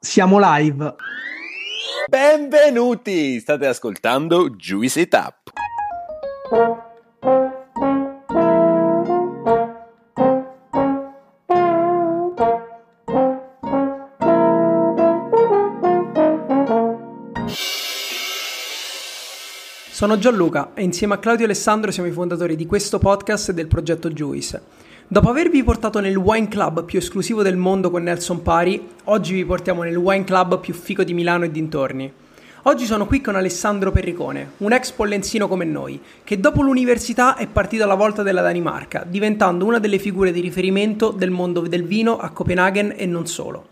Siamo live. Benvenuti! State ascoltando Juice It Up. Sono Gianluca e insieme a Claudio e Alessandro siamo i fondatori di questo podcast e del progetto Juice. Dopo avervi portato nel wine club più esclusivo del mondo con Nelson Pari, oggi vi portiamo nel wine club più fico di Milano e dintorni. Oggi sono qui con Alessandro Perricone, un ex pollenzino come noi, che dopo l'università è partito alla volta della Danimarca, diventando una delle figure di riferimento del mondo del vino a Copenaghen e non solo.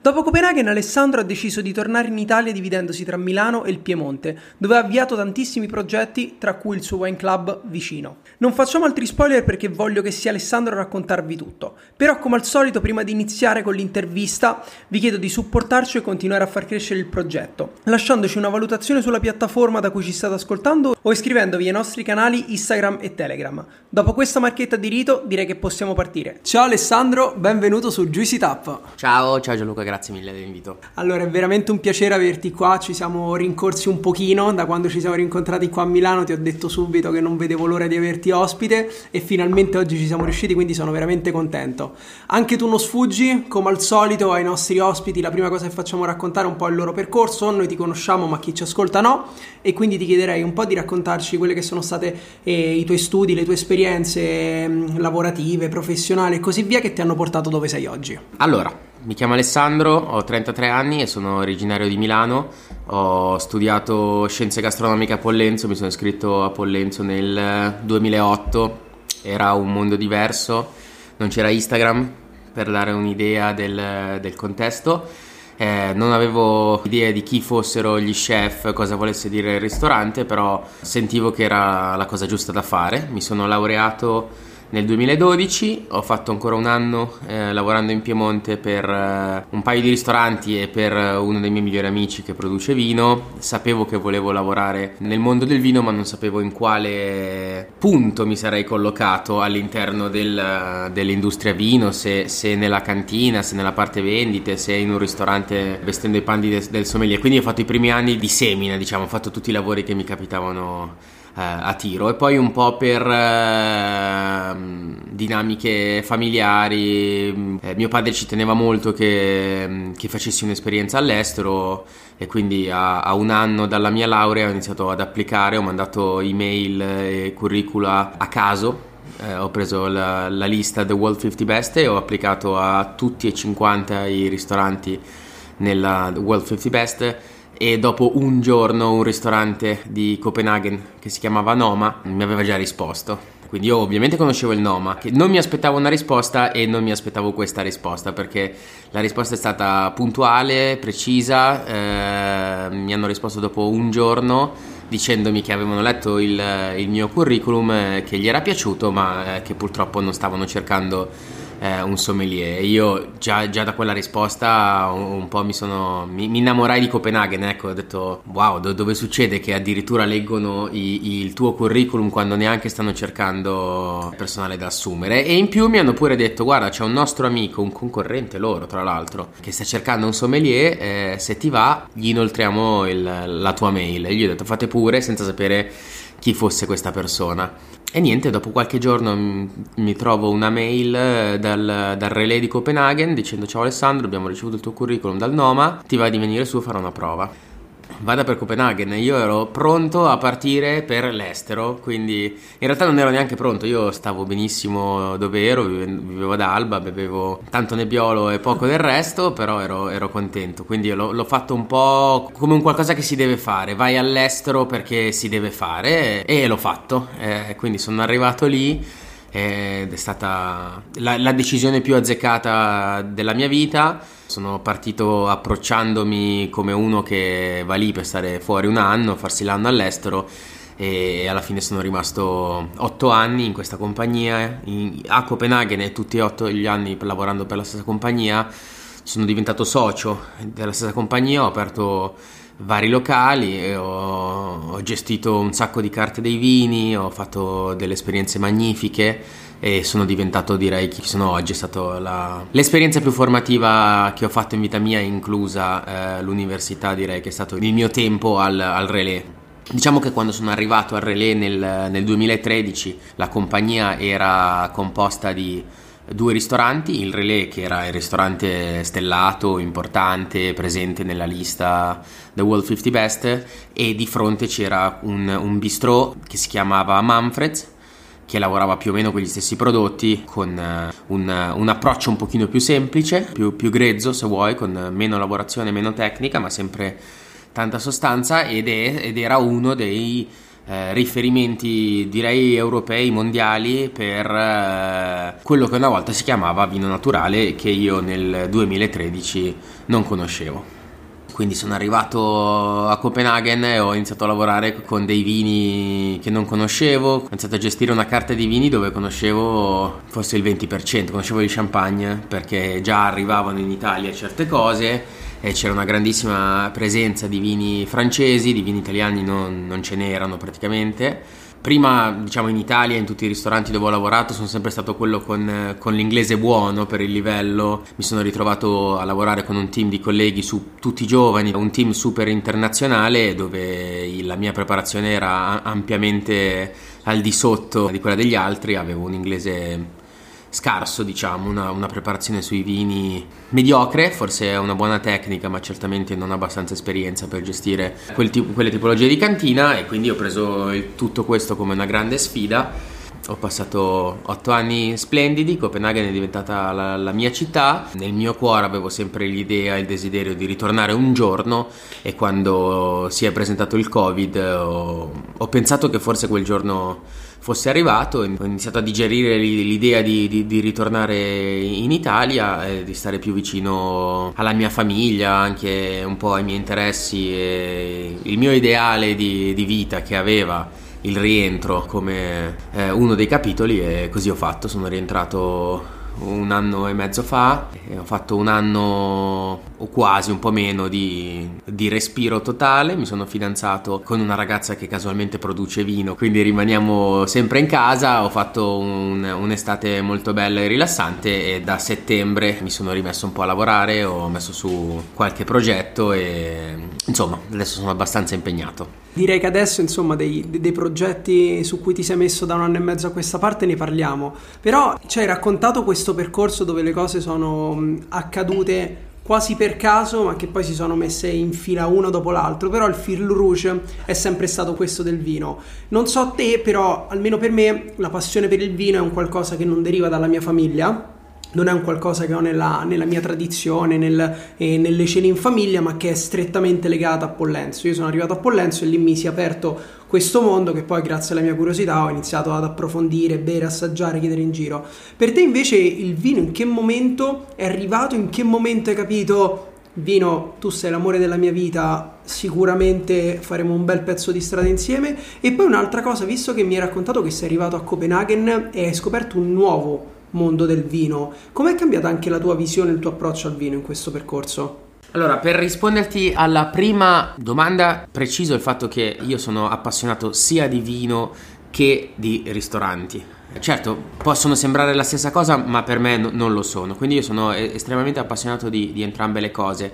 Dopo Copenaghen Alessandro ha deciso di tornare in Italia dividendosi tra Milano e il Piemonte, dove ha avviato tantissimi progetti, tra cui il suo wine club vicino. Non facciamo altri spoiler perché voglio che sia Alessandro a raccontarvi tutto, però come al solito prima di iniziare con l'intervista vi chiedo di supportarci e continuare a far crescere il progetto, lasciandoci una valutazione sulla piattaforma da cui ci state ascoltando o iscrivendovi ai nostri canali Instagram e Telegram. Dopo questa marchetta di rito direi che possiamo partire. Ciao Alessandro, benvenuto su Juicy Tap. Ciao, ciao Gianluca, grazie mille dell'invito. Allora, è veramente un piacere averti qua. Ci siamo rincorsi un pochino da quando ci siamo rincontrati qua a Milano. Ti ho detto subito che non vedevo l'ora di averti ospite e finalmente oggi ci siamo riusciti, quindi sono veramente contento. Anche tu non sfuggi, come al solito, ai nostri ospiti. La prima cosa che facciamo è raccontare un po' il loro percorso. Noi ti conosciamo, ma chi ci ascolta no. E quindi ti chiederei un po' di raccontarci quelle che sono state eh, i tuoi studi, le tue esperienze eh, lavorative, professionali e così via che ti hanno portato dove sei oggi. Allora, mi chiamo Alessandro, ho 33 anni e sono originario di Milano. Ho studiato scienze gastronomiche a Pollenzo, mi sono iscritto a Pollenzo nel 2008. Era un mondo diverso, non c'era Instagram per dare un'idea del, del contesto. Eh, non avevo idea di chi fossero gli chef, cosa volesse dire il ristorante, però sentivo che era la cosa giusta da fare. Mi sono laureato nel 2012 ho fatto ancora un anno eh, lavorando in Piemonte per eh, un paio di ristoranti e per eh, uno dei miei migliori amici che produce vino. Sapevo che volevo lavorare nel mondo del vino, ma non sapevo in quale punto mi sarei collocato all'interno del, dell'industria vino, se, se, nella cantina, se nella parte vendite, se in un ristorante vestendo i panni de, del sommelier. Quindi ho fatto i primi anni di semina, diciamo, ho fatto tutti i lavori che mi capitavano eh, a tiro. E poi un po' per eh, dinamiche familiari eh, mio padre ci teneva molto che, che, facessi un'esperienza all'estero e quindi a, a, un anno dalla mia laurea ho iniziato ad applicare ho mandato email e curricula a caso. Eh, ho preso la, la, lista The World 50 Best e ho applicato a tutti e 50 i ristoranti nella World 50 Best e dopo un giorno un ristorante di Copenaghen che si chiamava Noma mi aveva già risposto. Quindi io ovviamente conoscevo il Noma, che non mi aspettavo una risposta e non mi aspettavo questa risposta perché la risposta è stata puntuale, precisa, eh, mi hanno risposto dopo un giorno dicendomi che avevano letto il, il mio curriculum, eh, che gli era piaciuto ma eh, che purtroppo non stavano cercando eh, un sommelier. Io già, già, da quella risposta un, un po' mi sono. Mi, mi, innamorai di Copenaghen. Ecco, ho detto: Wow, do, dove succede che addirittura leggono i, il tuo curriculum quando neanche stanno cercando personale da assumere? E in più mi hanno pure detto: Guarda, c'è un nostro amico, un concorrente loro, tra l'altro, che sta cercando un sommelier. Eh, se ti va, gli inoltriamo il, la tua mail. E gli ho detto: Fate pure senza sapere chi fosse questa persona. E niente, dopo qualche giorno mi trovo una mail eh, dal, dal relay di Copenaghen dicendo ciao Alessandro, abbiamo ricevuto il tuo curriculum dal Noma, ti va di venire su a fare una prova vada per Copenaghen. Io ero pronto a partire per l'estero, quindi in realtà non ero neanche pronto. Io stavo benissimo dove ero, vivevo ad Alba, bevevo tanto nebbiolo e poco del resto, però ero, ero contento. Quindi l'ho, l'ho, fatto un po' come un qualcosa che si deve fare. Vai all'estero perché si deve fare e l'ho fatto. Eh, quindi sono arrivato lì ed è stata la, la decisione più azzeccata della mia vita sono partito approcciandomi come uno che va lì per stare fuori un anno, farsi l'anno all'estero e alla fine sono rimasto otto anni in questa compagnia. In, a Copenaghen e tutti e otto gli anni lavorando per la stessa compagnia sono diventato socio della stessa compagnia ho aperto vari locali ho, ho gestito un sacco di carte dei vini ho fatto delle esperienze magnifiche e sono diventato direi chi sono oggi, è stata la... l'esperienza più formativa che ho fatto in vita mia, inclusa eh, l'università direi che è stato il mio tempo al, al relè. Diciamo che quando sono arrivato al relè nel, nel 2013 la compagnia era composta di due ristoranti, il Relais che era il ristorante stellato, importante, presente nella lista The World 50 Best e di fronte c'era un, un bistrò che si chiamava Manfred's che lavorava più o meno con gli stessi prodotti, con uh, un, un, approccio un pochino più semplice, più, più, grezzo se vuoi, con meno lavorazione, meno tecnica, ma sempre tanta sostanza ed, è, ed era uno dei eh, riferimenti direi europei, mondiali per eh, quello che una volta si chiamava vino naturale che io nel 2013 non conoscevo. Quindi sono arrivato a Copenaghen e ho iniziato a lavorare con dei vini che non conoscevo. Ho iniziato a gestire una carta di vini dove conoscevo forse il 20%, conoscevo il champagne perché già arrivavano in Italia certe cose e c'era una grandissima presenza di vini francesi, di vini italiani non, non ce n'erano praticamente prima diciamo in Italia in tutti i ristoranti dove ho lavorato sono sempre stato quello con, con, l'inglese buono per il livello. Mi sono ritrovato a lavorare con un team di colleghi su tutti giovani un team super internazionale dove la mia preparazione era ampiamente al di sotto di quella degli altri. Avevo un inglese scarso, diciamo, una, una, preparazione sui vini mediocre, forse è una buona tecnica, ma certamente non abbastanza esperienza per gestire quel tipo, quelle tipologie di cantina e quindi ho preso il, tutto questo come una grande sfida. Ho passato otto anni splendidi, Copenaghen è diventata la, la, mia città, nel mio cuore avevo sempre l'idea e il desiderio di ritornare un giorno e quando si è presentato il Covid ho, ho pensato che forse quel giorno fosse arrivato, ho iniziato a digerire l'idea di, di, di ritornare in Italia e di stare più vicino alla mia famiglia, anche un po' ai miei interessi e il mio ideale di, di vita che aveva il rientro come eh, uno dei capitoli e così ho fatto, sono rientrato un anno e mezzo fa ho fatto un anno o quasi un po' meno di, di, respiro totale. Mi sono fidanzato con una ragazza che casualmente produce vino quindi rimaniamo sempre in casa. Ho fatto un, un'estate molto bella e rilassante e da settembre mi sono rimesso un po' a lavorare ho messo su qualche progetto e insomma adesso sono abbastanza impegnato. Direi che adesso, insomma, dei, dei, progetti su cui ti sei messo da un anno e mezzo a questa parte ne parliamo. Però ci hai raccontato questo percorso dove le cose sono accadute quasi per caso, ma che poi si sono messe in fila uno dopo l'altro. Però il fil rouge è sempre stato questo del vino. Non so te, però, almeno per me, la passione per il vino è un qualcosa che non deriva dalla mia famiglia non è un qualcosa che ho nella, nella mia tradizione, nel, eh, nelle cene in famiglia, ma che è strettamente legata a Pollenzo. Io sono arrivato a Pollenzo e lì mi si è aperto questo mondo che poi grazie alla mia curiosità ho iniziato ad approfondire, bere, assaggiare, chiedere in giro. Per te invece il vino in che momento è arrivato, in che momento hai capito Vino, tu sei l'amore della mia vita, sicuramente faremo un bel pezzo di strada insieme. E poi un'altra cosa, visto che mi hai raccontato che sei arrivato a Copenaghen e hai scoperto un nuovo mondo del vino. Com'è cambiata anche la tua visione, il tuo approccio al vino in questo percorso? Allora, per risponderti alla prima domanda, preciso il fatto che io sono appassionato sia di vino che di ristoranti. Certo, possono sembrare la stessa cosa, ma per me no, non lo sono, quindi io sono estremamente appassionato di, di entrambe le cose.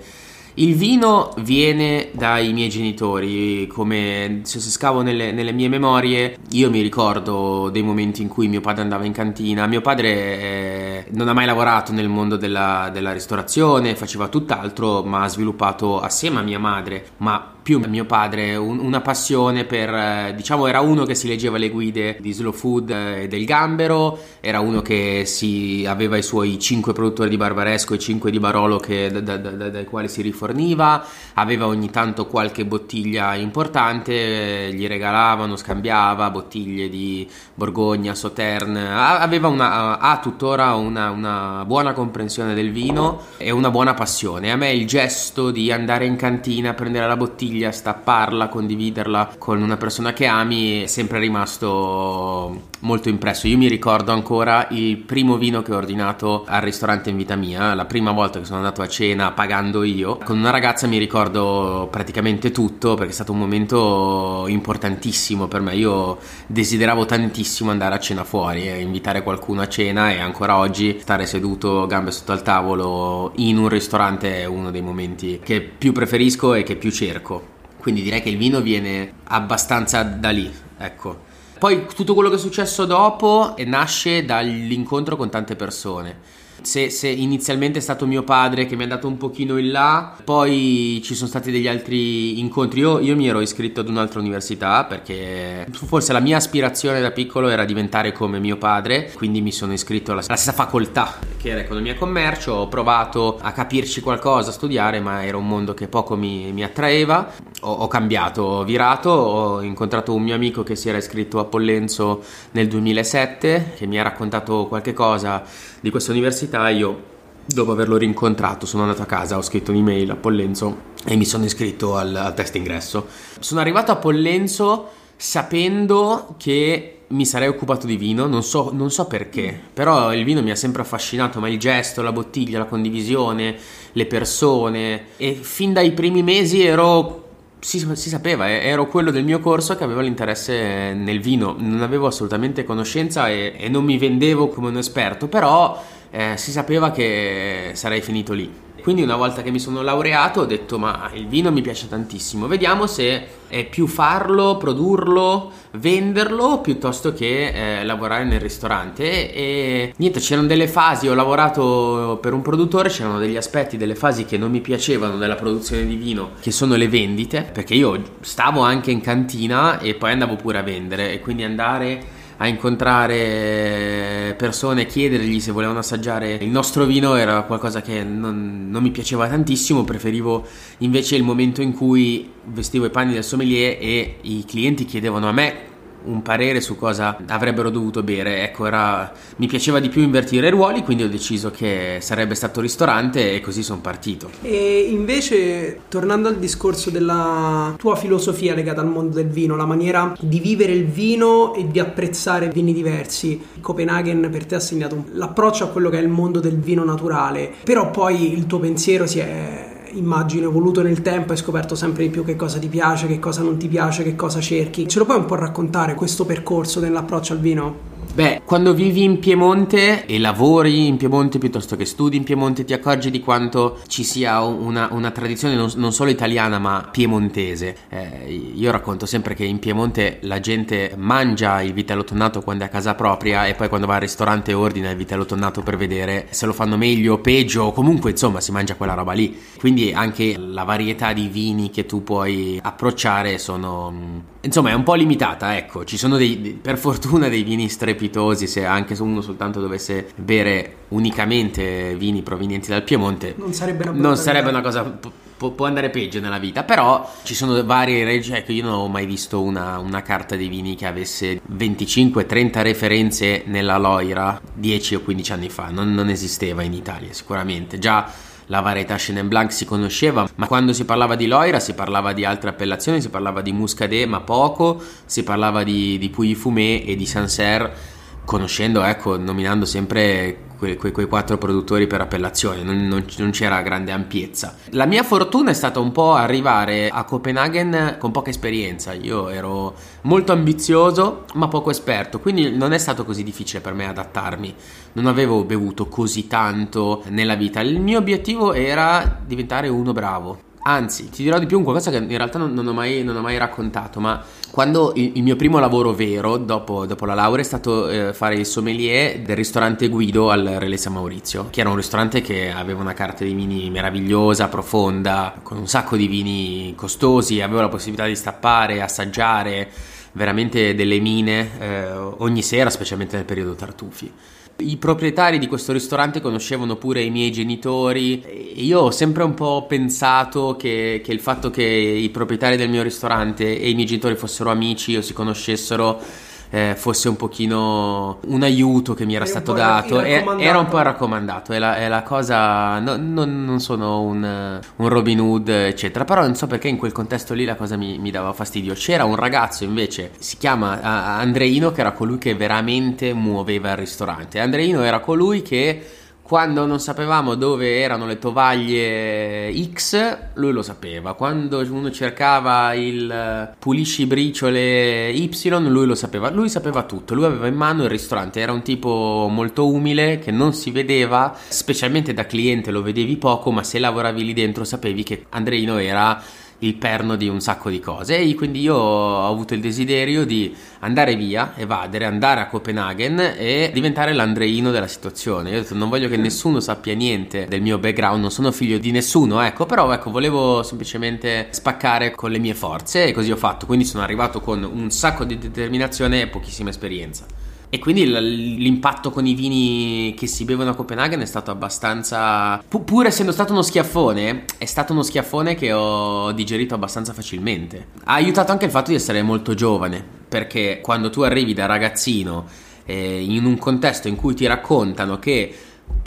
Il vino viene dai miei genitori, come se scavo nelle, nelle, mie memorie, io mi ricordo dei momenti in cui mio padre andava in cantina. Mio padre eh, non ha mai lavorato nel mondo della, della ristorazione, faceva tutt'altro, ma ha sviluppato assieme a mia madre, ma più mio padre un, una passione per, eh, diciamo, era uno che si leggeva le guide di Slow Food e del Gambero, era uno che si, aveva i suoi cinque produttori di Barbaresco e cinque di Barolo che, da, da, da, dai quali si riforniva, aveva ogni tanto qualche bottiglia importante, gli regalavano, scambiava bottiglie di Borgogna, Sautern, aveva una, ha tuttora una, una buona comprensione del vino e una buona passione. A me il gesto di andare in cantina, prendere la bottiglia, stapparla, condividerla con una persona che ami è sempre rimasto molto impresso. Io mi ricordo ancora il primo vino che ho ordinato al ristorante in vita mia, la prima volta che sono andato a cena pagando io. Con una ragazza mi ricordo praticamente tutto perché è stato un momento importantissimo per me. Io desideravo tantissimo andare a cena fuori e invitare qualcuno a cena e ancora oggi stare seduto gambe sotto al tavolo in un ristorante è uno dei momenti che più preferisco e che più cerco. Quindi direi che il vino viene abbastanza da lì, ecco. Poi tutto quello che è successo dopo nasce dall'incontro con tante persone. Se, se, inizialmente è stato mio padre che mi ha dato un pochino in là, poi ci sono stati degli altri incontri. Io, io, mi ero iscritto ad un'altra università perché forse la mia aspirazione da piccolo era diventare come mio padre, quindi mi sono iscritto alla, alla stessa facoltà che era economia e commercio. Ho provato a capirci qualcosa, a studiare, ma era un mondo che poco mi, mi attraeva. Ho, ho, cambiato, ho virato, ho incontrato un mio amico che si era iscritto a Pollenzo nel 2007, che mi ha raccontato qualche cosa di questa università, io dopo averlo rincontrato sono andato a casa, ho scritto un'email a Pollenzo e mi sono iscritto al, al test ingresso. Sono arrivato a Pollenzo sapendo che mi sarei occupato di vino, non so, non so, perché, però il vino mi ha sempre affascinato, ma il gesto, la bottiglia, la condivisione, le persone e fin dai primi mesi ero si, si, sapeva, ero quello del mio corso che aveva l'interesse nel vino, non avevo assolutamente conoscenza e, e non mi vendevo come un esperto, però eh, si sapeva che sarei finito lì. Quindi una volta che mi sono laureato ho detto ma il vino mi piace tantissimo, vediamo se è più farlo, produrlo, venderlo piuttosto che eh, lavorare nel ristorante. E niente, c'erano delle fasi, ho lavorato per un produttore, c'erano degli aspetti, delle fasi che non mi piacevano della produzione di vino, che sono le vendite, perché io stavo anche in cantina e poi andavo pure a vendere e quindi andare a incontrare persone e chiedergli se volevano assaggiare il nostro vino era qualcosa che non, non, mi piaceva tantissimo, preferivo invece il momento in cui vestivo i panni del sommelier e i clienti chiedevano a me un parere su cosa avrebbero dovuto bere. Ecco, era, mi piaceva di più invertire i ruoli, quindi ho deciso che sarebbe stato ristorante e così sono partito. E invece, tornando al discorso della tua filosofia legata al mondo del vino, la maniera di vivere il vino e di apprezzare vini diversi, Copenaghen per te ha segnato l'approccio a quello che è il mondo del vino naturale, però poi il tuo pensiero si è immagino evoluto nel tempo, hai scoperto sempre di più che cosa ti piace, che cosa non ti piace, che cosa cerchi. Ce lo puoi un po' raccontare questo percorso nell'approccio al vino? Beh, quando vivi in Piemonte e lavori in Piemonte piuttosto che studi in Piemonte, ti accorgi di quanto ci sia una, una tradizione non, non, solo italiana ma piemontese. Eh, io racconto sempre che in Piemonte la gente mangia il vitello tonnato quando è a casa propria e poi quando va al ristorante ordina il vitello tonnato per vedere se lo fanno meglio o peggio comunque insomma si mangia quella roba lì. Quindi anche la varietà di vini che tu puoi approcciare sono insomma è un po' limitata, ecco, ci sono dei, per fortuna dei vini strepitosi, se anche se uno soltanto dovesse bere unicamente vini provenienti dal Piemonte, non sarebbe una, non sarebbe una cosa... Pu- può andare peggio nella vita, però ci sono varie regioni, ecco io non ho mai visto una, una carta dei vini che avesse 25-30 referenze nella Loira 10 o 15 anni fa, non, non esisteva in Italia sicuramente, già la varietà Chenin Blanc si conosceva, ma quando si parlava di Loira si parlava di altre appellazioni, si parlava di Muscadet, ma poco, si parlava di, di Puy Fumé e di Sancerre, conoscendo, ecco, nominando sempre quei, quei, quei, quattro produttori per appellazione, non, non, non, c'era grande ampiezza. La mia fortuna è stata un po' arrivare a Copenaghen con poca esperienza, io ero molto ambizioso ma poco esperto, quindi non è stato così difficile per me adattarmi, non avevo bevuto così tanto nella vita, il mio obiettivo era diventare uno bravo Anzi, ti dirò di più un qualcosa che in realtà non, non, ho, mai, non ho, mai, raccontato, ma quando il, il, mio primo lavoro vero dopo, dopo la laurea è stato eh, fare il sommelier del ristorante Guido al Relè San Maurizio, che era un ristorante che aveva una carta di vini meravigliosa, profonda, con un sacco di vini costosi, avevo la possibilità di stappare, assaggiare veramente delle mine eh, ogni sera, specialmente nel periodo tartufi. I proprietari di questo ristorante conoscevano pure i miei genitori io ho sempre un po' pensato che, che, il fatto che i proprietari del mio ristorante e i miei genitori fossero amici o si conoscessero eh, fosse un pochino un aiuto che mi era un stato dato, e- era un po' raccomandato, è la, è la cosa, no- non, non sono un, un Robin Hood eccetera, però non so perché in quel contesto lì la cosa mi, mi dava fastidio, c'era un ragazzo invece, si chiama Andreino, che era colui che veramente muoveva il ristorante, Andreino era colui che quando non sapevamo dove erano le tovaglie X, lui lo sapeva. Quando uno cercava il pulisci briciole Y, lui lo sapeva. Lui sapeva tutto. Lui aveva in mano il ristorante. Era un tipo molto umile che non si vedeva, specialmente da cliente lo vedevi poco, ma se lavoravi lì dentro sapevi che Andreino era il perno di un sacco di cose e quindi io ho avuto il desiderio di andare via, evadere, andare a Copenaghen e diventare l'Andreino della situazione. Io ho detto non voglio che nessuno sappia niente del mio background, non sono figlio di nessuno, ecco, però ecco, volevo semplicemente spaccare con le mie forze e così ho fatto. Quindi sono arrivato con un sacco di determinazione e pochissima esperienza. E quindi l'impatto con i vini che si bevono a Copenaghen è stato abbastanza. pu- pur essendo stato uno schiaffone, è stato uno schiaffone che ho digerito abbastanza facilmente. Ha aiutato anche il fatto di essere molto giovane, perché quando tu arrivi da ragazzino eh, in un contesto in cui ti raccontano che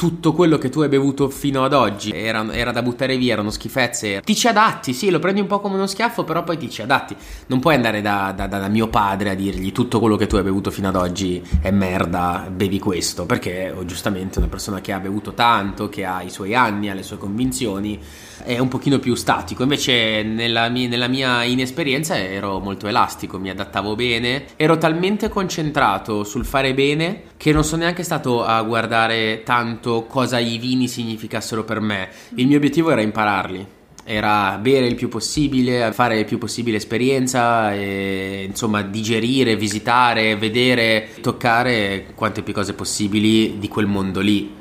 tutto quello che tu hai bevuto fino ad oggi era, era da buttare via, erano schifezze. Ti ci adatti, sì, lo prendi un po' come uno schiaffo, però poi ti ci adatti. Non puoi andare da, da- da mio padre a dirgli tutto quello che tu hai bevuto fino ad oggi è merda, bevi questo, perché oh, giustamente una persona che ha bevuto tanto, che ha i suoi anni, ha le sue convinzioni, è un pochino più statico. Invece nella mia, nella mia inesperienza ero molto elastico, mi adattavo bene, ero talmente concentrato sul fare bene che non sono neanche stato a guardare tanto cosa i vini significassero per me. Il mio obiettivo era impararli. Era bere il più possibile, fare il più possibile esperienza, e, insomma digerire, visitare, vedere, toccare quante più cose possibili di quel mondo lì.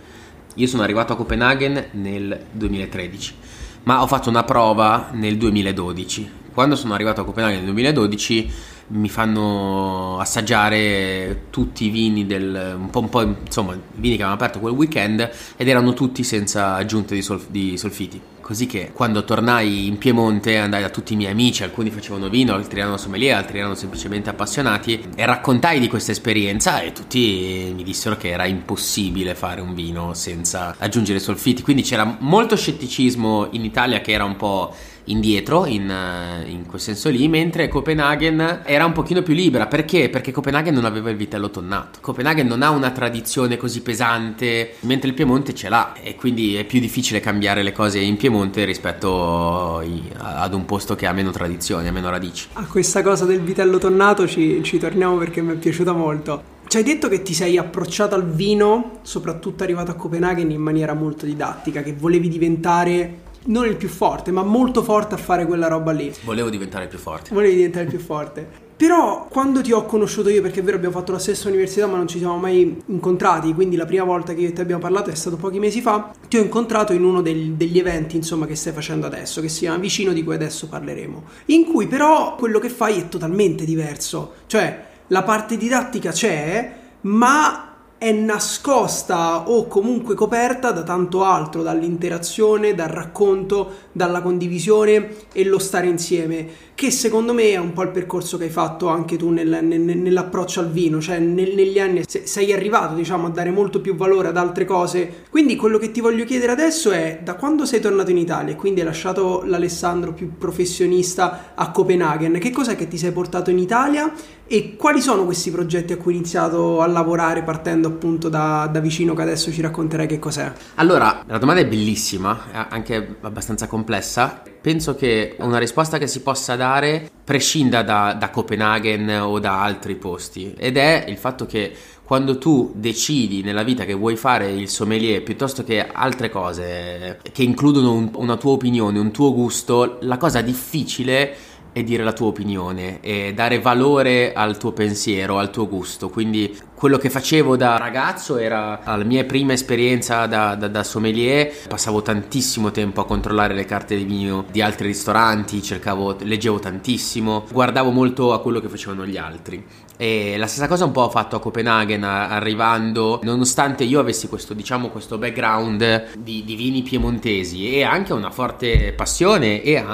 Io sono arrivato a Copenaghen nel 2013, ma ho fatto una prova nel 2012. Quando sono arrivato a Copenaghen nel 2012 mi fanno assaggiare tutti i vini del un po', un po', insomma, vini che avevano aperto quel weekend ed erano tutti senza aggiunte di, sol- di solfiti. Così che quando tornai in Piemonte andai da tutti i miei amici, alcuni facevano vino, altri erano sommelier, altri erano semplicemente appassionati e raccontai di questa esperienza e tutti mi dissero che era impossibile fare un vino senza aggiungere solfiti. Quindi c'era molto scetticismo in Italia che era un po' indietro in, eh, in quel senso lì, mentre Copenaghen era un pochino più libera. Perché? Perché Copenaghen non aveva il vitello tonnato. Copenaghen non ha una tradizione così pesante, mentre il Piemonte ce l'ha e quindi è più difficile cambiare le cose in Piemonte rispetto ad un posto che ha meno tradizioni, ha meno radici. A questa cosa del vitello tonnato ci, ci torniamo perché mi è piaciuta molto. Ci hai detto che ti sei approcciato al vino, soprattutto arrivato a Copenaghen, in maniera molto didattica, che volevi diventare non il più forte, ma molto forte a fare quella roba lì. Volevo diventare più forte. Volevi diventare il più forte. Però quando ti ho conosciuto io, perché è vero abbiamo fatto la stessa università ma non ci siamo mai incontrati, quindi la prima volta che io e te abbiamo parlato è stato pochi mesi fa, ti ho incontrato in uno del- degli eventi insomma che stai facendo adesso, che si chiama Vicino di cui adesso parleremo, in cui però quello che fai è totalmente diverso, cioè la parte didattica c'è, ma è nascosta o comunque coperta da tanto altro, dall'interazione, dal racconto, dalla condivisione e lo stare insieme, che secondo me è un po' il percorso che hai fatto anche tu nel- nel- nell'approccio al vino, cioè nel- negli anni se- sei arrivato diciamo a dare molto più valore ad altre cose. Quindi quello che ti voglio chiedere adesso è da quando sei tornato in Italia e quindi hai lasciato l'Alessandro più professionista a Copenaghen, che cos'è che ti sei portato in Italia e quali sono questi progetti a cui hai iniziato a lavorare partendo appunto da, da vicino che adesso ci racconterai che cos'è? Allora, la domanda è bellissima, anche abbastanza complessa. Penso che una risposta che si possa dare prescinda da, da Copenaghen o da altri posti ed è il fatto che quando tu decidi nella vita che vuoi fare il sommelier piuttosto che altre cose che includono un- una tua opinione, un tuo gusto, la cosa difficile è dire la tua opinione e dare valore al tuo pensiero, al tuo gusto. Quindi quello che facevo da ragazzo era la mia prima esperienza da, da- da sommelier, passavo tantissimo tempo a controllare le carte di vino di altri ristoranti, cercavo, leggevo tantissimo, guardavo molto a quello che facevano gli altri. E la stessa cosa un po' ho fatto a Copenaghen arrivando, nonostante io avessi questo, diciamo, questo background di, di vini piemontesi e anche una forte passione e,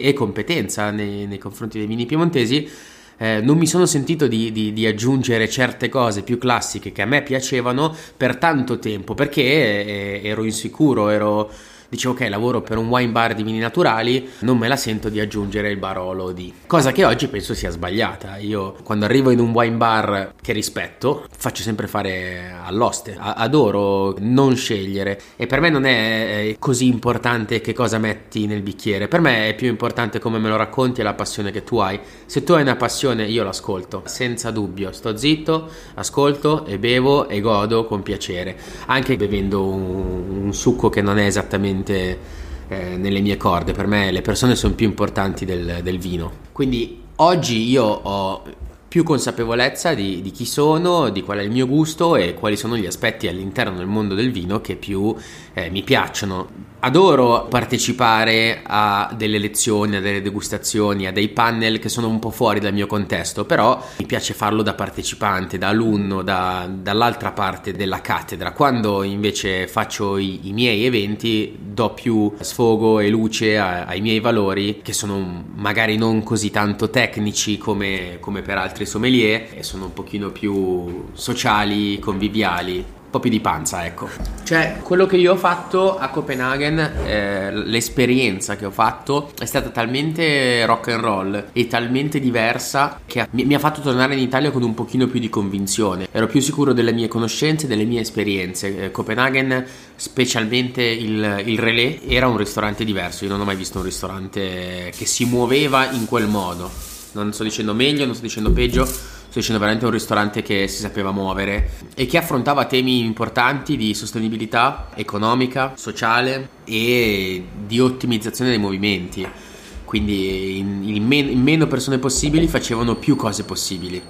e competenza nei, nei confronti dei vini piemontesi, eh, non mi sono sentito di, di, di, aggiungere certe cose più classiche che a me piacevano per tanto tempo perché eh, ero insicuro, ero dicevo ok lavoro per un wine bar di vini naturali non me la sento di aggiungere il barolo di cosa che oggi penso sia sbagliata. Io quando arrivo in un wine bar che rispetto faccio sempre fare all'oste adoro non scegliere. E per me non è così importante che cosa metti nel bicchiere. Per me è più importante come me lo racconti e la passione che tu hai. Se tu hai una passione io l'ascolto. Senza dubbio. Sto zitto ascolto e bevo e godo con piacere. Anche bevendo un, un succo che non è esattamente assolutamente eh, nelle mie corde. Per me le persone sono più importanti del, del vino. Quindi oggi io ho più consapevolezza di, di, chi sono, di qual è il mio gusto e quali sono gli aspetti all'interno del mondo del vino che più eh, mi piacciono. Adoro partecipare a delle lezioni, a delle degustazioni, a dei panel che sono un po' fuori dal mio contesto, però mi piace farlo da partecipante, da alunno, da, dall'altra parte della cattedra. Quando invece faccio i, i, miei eventi do più sfogo e luce a, ai miei valori, che sono magari non così tanto tecnici come, come per altri sommelier, e sono un pochino più sociali, conviviali un po' più di panza, ecco. Cioè, quello che io ho fatto a Copenaghen, eh, l'esperienza che ho fatto è stata talmente rock and roll e talmente diversa che mi, mi, ha fatto tornare in Italia con un pochino più di convinzione. Ero più sicuro delle mie conoscenze, delle mie esperienze. Eh, Copenaghen, specialmente il, il relais, era un ristorante diverso. Io non ho mai visto un ristorante che si muoveva in quel modo. Non sto dicendo meglio, non sto dicendo peggio sto dicendo veramente un ristorante che si sapeva muovere e che affrontava temi importanti di sostenibilità economica, sociale e di ottimizzazione dei movimenti. Quindi in, in, men- in meno persone possibili facevano più cose possibili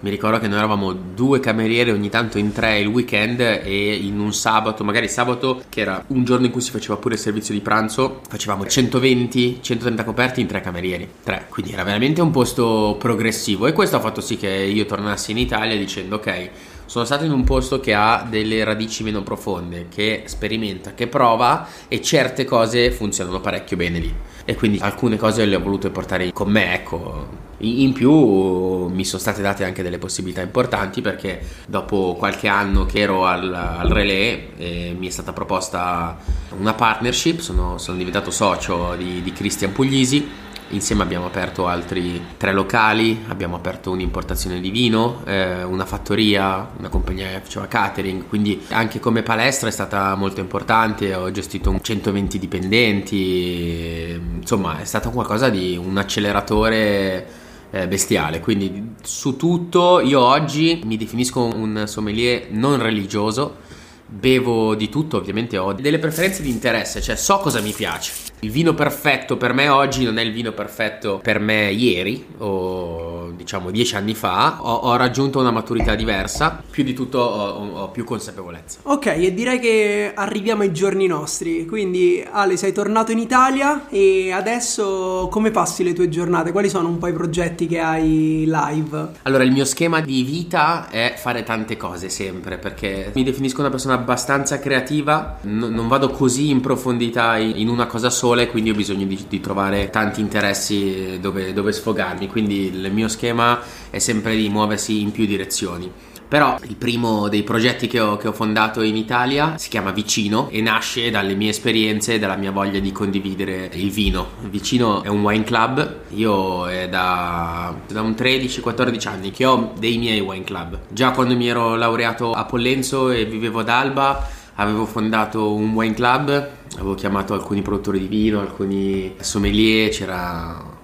mi ricordo che noi eravamo due cameriere ogni tanto in tre il weekend e in un sabato, magari sabato che era un giorno in cui si faceva pure il servizio di pranzo, facevamo 120-130 coperti in tre camerieri, tre, quindi era veramente un posto progressivo. E questo ha fatto sì che io tornassi in Italia dicendo ok, sono stato in un posto che ha delle radici meno profonde, che sperimenta, che prova e certe cose funzionano parecchio bene lì. E quindi alcune cose le ho volute portare con me, ecco, in più mi sono state date anche delle possibilità importanti perché dopo qualche anno che ero al, al relais eh, mi è stata proposta una partnership, sono, sono diventato socio di, di Christian Puglisi Insieme abbiamo aperto altri tre locali, abbiamo aperto un'importazione di vino, eh, una fattoria, una compagnia che faceva catering, quindi anche come palestra è stata molto importante, ho gestito 120 dipendenti, insomma è stato qualcosa di un acceleratore eh, bestiale. Quindi su tutto io oggi mi definisco un sommelier non religioso. Bevo di tutto, ovviamente ho delle preferenze di interesse, cioè so cosa mi piace. Il vino perfetto per me oggi non è il vino perfetto per me ieri o diciamo dieci anni fa. Ho, ho raggiunto una maturità diversa, più di tutto ho, ho, più consapevolezza. Ok, e direi che arriviamo ai giorni nostri. Quindi Ale, sei tornato in Italia e adesso come passi le tue giornate? Quali sono un po' i progetti che hai live? Allora, il mio schema di vita è fare tante cose sempre perché mi definisco una persona abbastanza creativa, N- non vado così in profondità in una cosa sola e quindi ho bisogno di, di trovare tanti interessi dove, dove sfogarmi, quindi il mio schema è sempre di muoversi in più direzioni. Però il primo dei progetti che ho, che ho, fondato in Italia si chiama Vicino e nasce dalle mie esperienze e dalla mia voglia di condividere il vino. Vicino è un wine club, io è da, da un 13-14 anni che ho dei miei wine club. Già quando mi ero laureato a Pollenzo e vivevo ad Alba avevo fondato un wine club, avevo chiamato alcuni produttori di vino, alcuni sommelier, c'era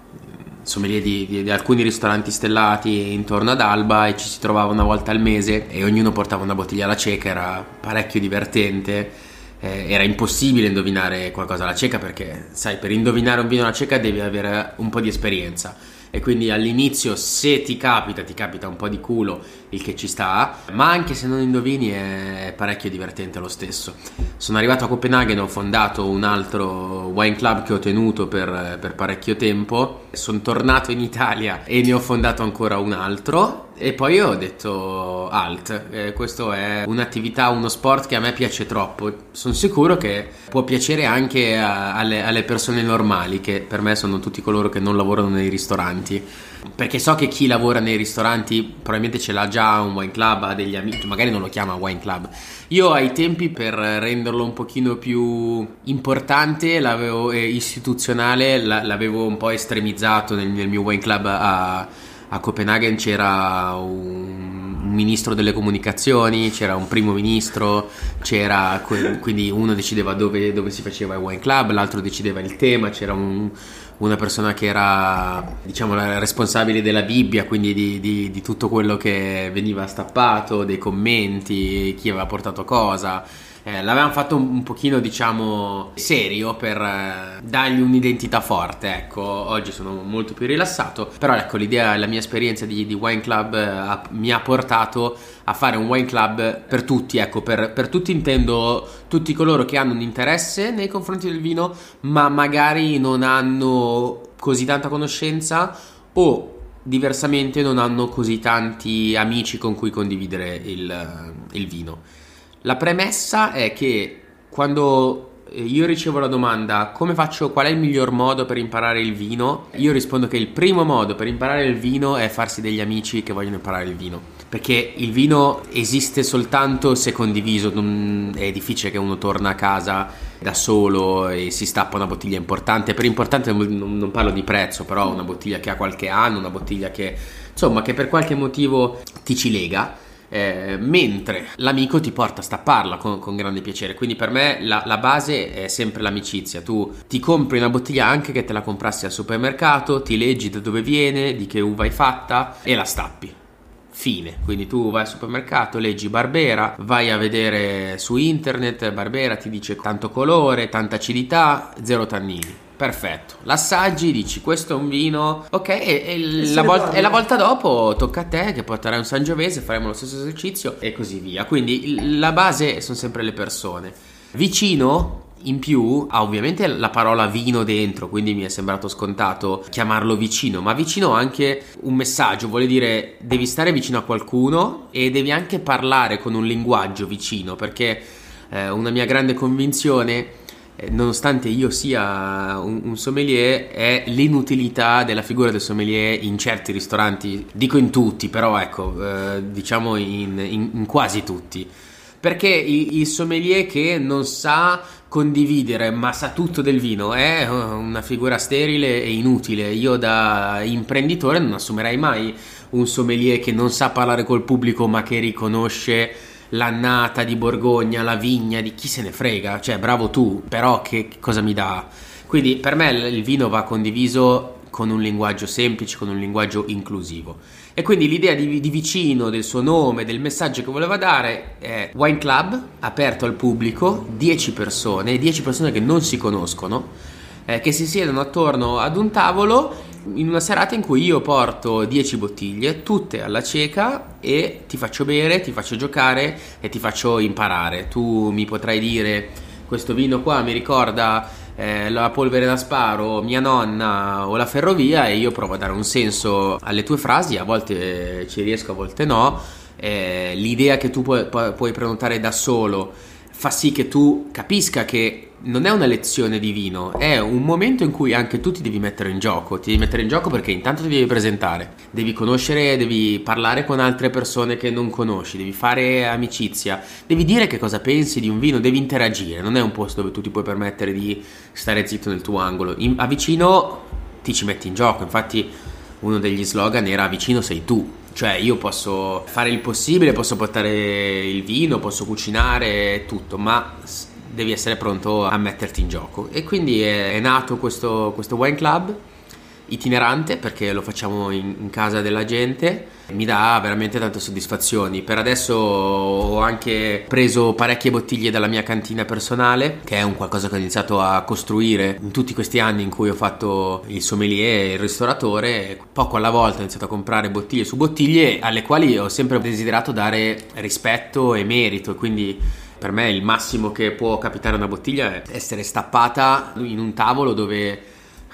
sommelier di, di, di, alcuni ristoranti stellati intorno ad Alba e ci si trovava una volta al mese e ognuno portava una bottiglia alla cieca, era parecchio divertente. Eh, era impossibile indovinare qualcosa alla cieca perché, sai, per indovinare un vino alla cieca devi avere un po' di esperienza e quindi all'inizio se ti capita, ti capita un po' di culo il che ci sta, ma anche se non indovini è parecchio divertente lo stesso. Sono arrivato a Copenaghen, ho fondato un altro wine club che ho tenuto per, per parecchio tempo, sono tornato in Italia e ne ho fondato ancora un altro. E poi ho detto alt, eh, questo è un'attività, uno sport che a me piace troppo, sono sicuro che può piacere anche a, alle, alle persone normali che per me sono tutti coloro che non lavorano nei ristoranti. Perché so che chi lavora nei ristoranti probabilmente ce l'ha già un wine club, ha degli amici, magari non lo chiama wine club. Io ai tempi per renderlo un pochino più importante, l'avevo eh, istituzionale, l'avevo un po' estremizzato nel, nel mio wine club a, a Copenaghen c'era un, un, ministro delle comunicazioni, c'era un primo ministro, c'era quindi uno decideva dove, dove si faceva il wine club, l'altro decideva il tema, c'era un, una persona che era diciamo responsabile della Bibbia, quindi di, di, di tutto quello che veniva stappato, dei commenti, chi aveva portato cosa eh, l'avevamo fatto un, un, pochino diciamo serio per eh, dargli un'identità forte ecco. Oggi sono molto più rilassato però ecco l'idea la mia esperienza di, di wine club eh, ha, mi ha portato a fare un wine club per tutti ecco per, per tutti intendo tutti coloro che hanno un interesse nei confronti del vino ma magari non hanno così tanta conoscenza o diversamente non hanno così tanti amici con cui condividere il, il vino la premessa è che quando eh, io ricevo la domanda come faccio, qual è il miglior modo per imparare il vino, io rispondo che il primo modo per imparare il vino è farsi degli amici che vogliono imparare il vino. Perché il vino esiste soltanto se condiviso, è difficile che uno torna a casa da solo e si stappa una bottiglia importante. Per importante non parlo di prezzo, però una bottiglia che ha qualche anno, una bottiglia che insomma che per qualche motivo ti ci lega eh, mentre l'amico ti porta a stapparla con, con grande piacere. Quindi per me la, la, base è sempre l'amicizia. Tu ti compri una bottiglia anche che te la comprassi al supermercato, ti leggi da dove viene, di che uva hai fatta e la stappi. Fine. Quindi tu vai al supermercato, leggi Barbera, vai a vedere su internet, Barbera ti dice tanto colore, tanta acidità, zero tannini Perfetto, l'assaggi, dici questo è un vino, ok, e, e, la, volta, e la, volta, dopo tocca a te che porterai un Sangiovese, faremo lo stesso esercizio e così via. Quindi la base sono sempre le persone. Vicino, in più ha ovviamente la parola vino dentro, quindi mi è sembrato scontato chiamarlo vicino, ma vicino ha anche un messaggio, vuol dire devi stare vicino a qualcuno e devi anche parlare con un linguaggio vicino, perché eh, una mia grande convinzione nonostante io sia un, sommelier, è l'inutilità della figura del sommelier in certi ristoranti, dico in tutti, però ecco, eh, diciamo in, in, in, quasi tutti. Perché il, sommelier che non sa condividere ma sa tutto del vino è una figura sterile e inutile. Io da imprenditore non assumerei mai un sommelier che non sa parlare col pubblico ma che riconosce l'annata di Borgogna, la vigna, di chi se ne frega, cioè bravo tu, però che, cosa mi dà? Quindi per me il vino va condiviso con un linguaggio semplice, con un linguaggio inclusivo. E quindi l'idea di, di, vicino, del suo nome, del messaggio che voleva dare è Wine Club, aperto al pubblico, 10 persone, 10 persone che non si conoscono, eh, che si siedono attorno ad un tavolo in una serata in cui io porto 10 bottiglie, tutte alla cieca e ti faccio bere, ti faccio giocare e ti faccio imparare. Tu mi potrai dire questo vino qua mi ricorda eh, la polvere da sparo, mia nonna o la ferrovia e io provo a dare un senso alle tue frasi, a volte ci riesco, a volte no. Eh, l'idea che tu puoi, puoi prenotare da solo fa sì che tu capisca che non è una lezione di vino, è un momento in cui anche tu ti devi mettere in gioco. Ti devi mettere in gioco perché intanto ti devi presentare, devi conoscere, devi parlare con altre persone che non conosci, devi fare amicizia, devi dire che cosa pensi di un vino, devi interagire. Non è un posto dove tu ti puoi permettere di stare zitto nel tuo angolo. In, a vicino ti ci metti in gioco. Infatti, uno degli slogan era vicino sei tu. Cioè io posso fare il possibile, posso portare il vino, posso cucinare tutto, ma devi essere pronto a metterti in gioco. E quindi è, è nato questo, questo wine club itinerante perché lo facciamo in, in, casa della gente. Mi dà veramente tante soddisfazioni. Per adesso ho anche preso parecchie bottiglie dalla mia cantina personale che è un qualcosa che ho iniziato a costruire in tutti questi anni in cui ho fatto il sommelier e il ristoratore. Poco alla volta ho iniziato a comprare bottiglie su bottiglie alle quali ho sempre desiderato dare rispetto e merito. Quindi per me il massimo che può capitare a una bottiglia è essere stappata in un tavolo dove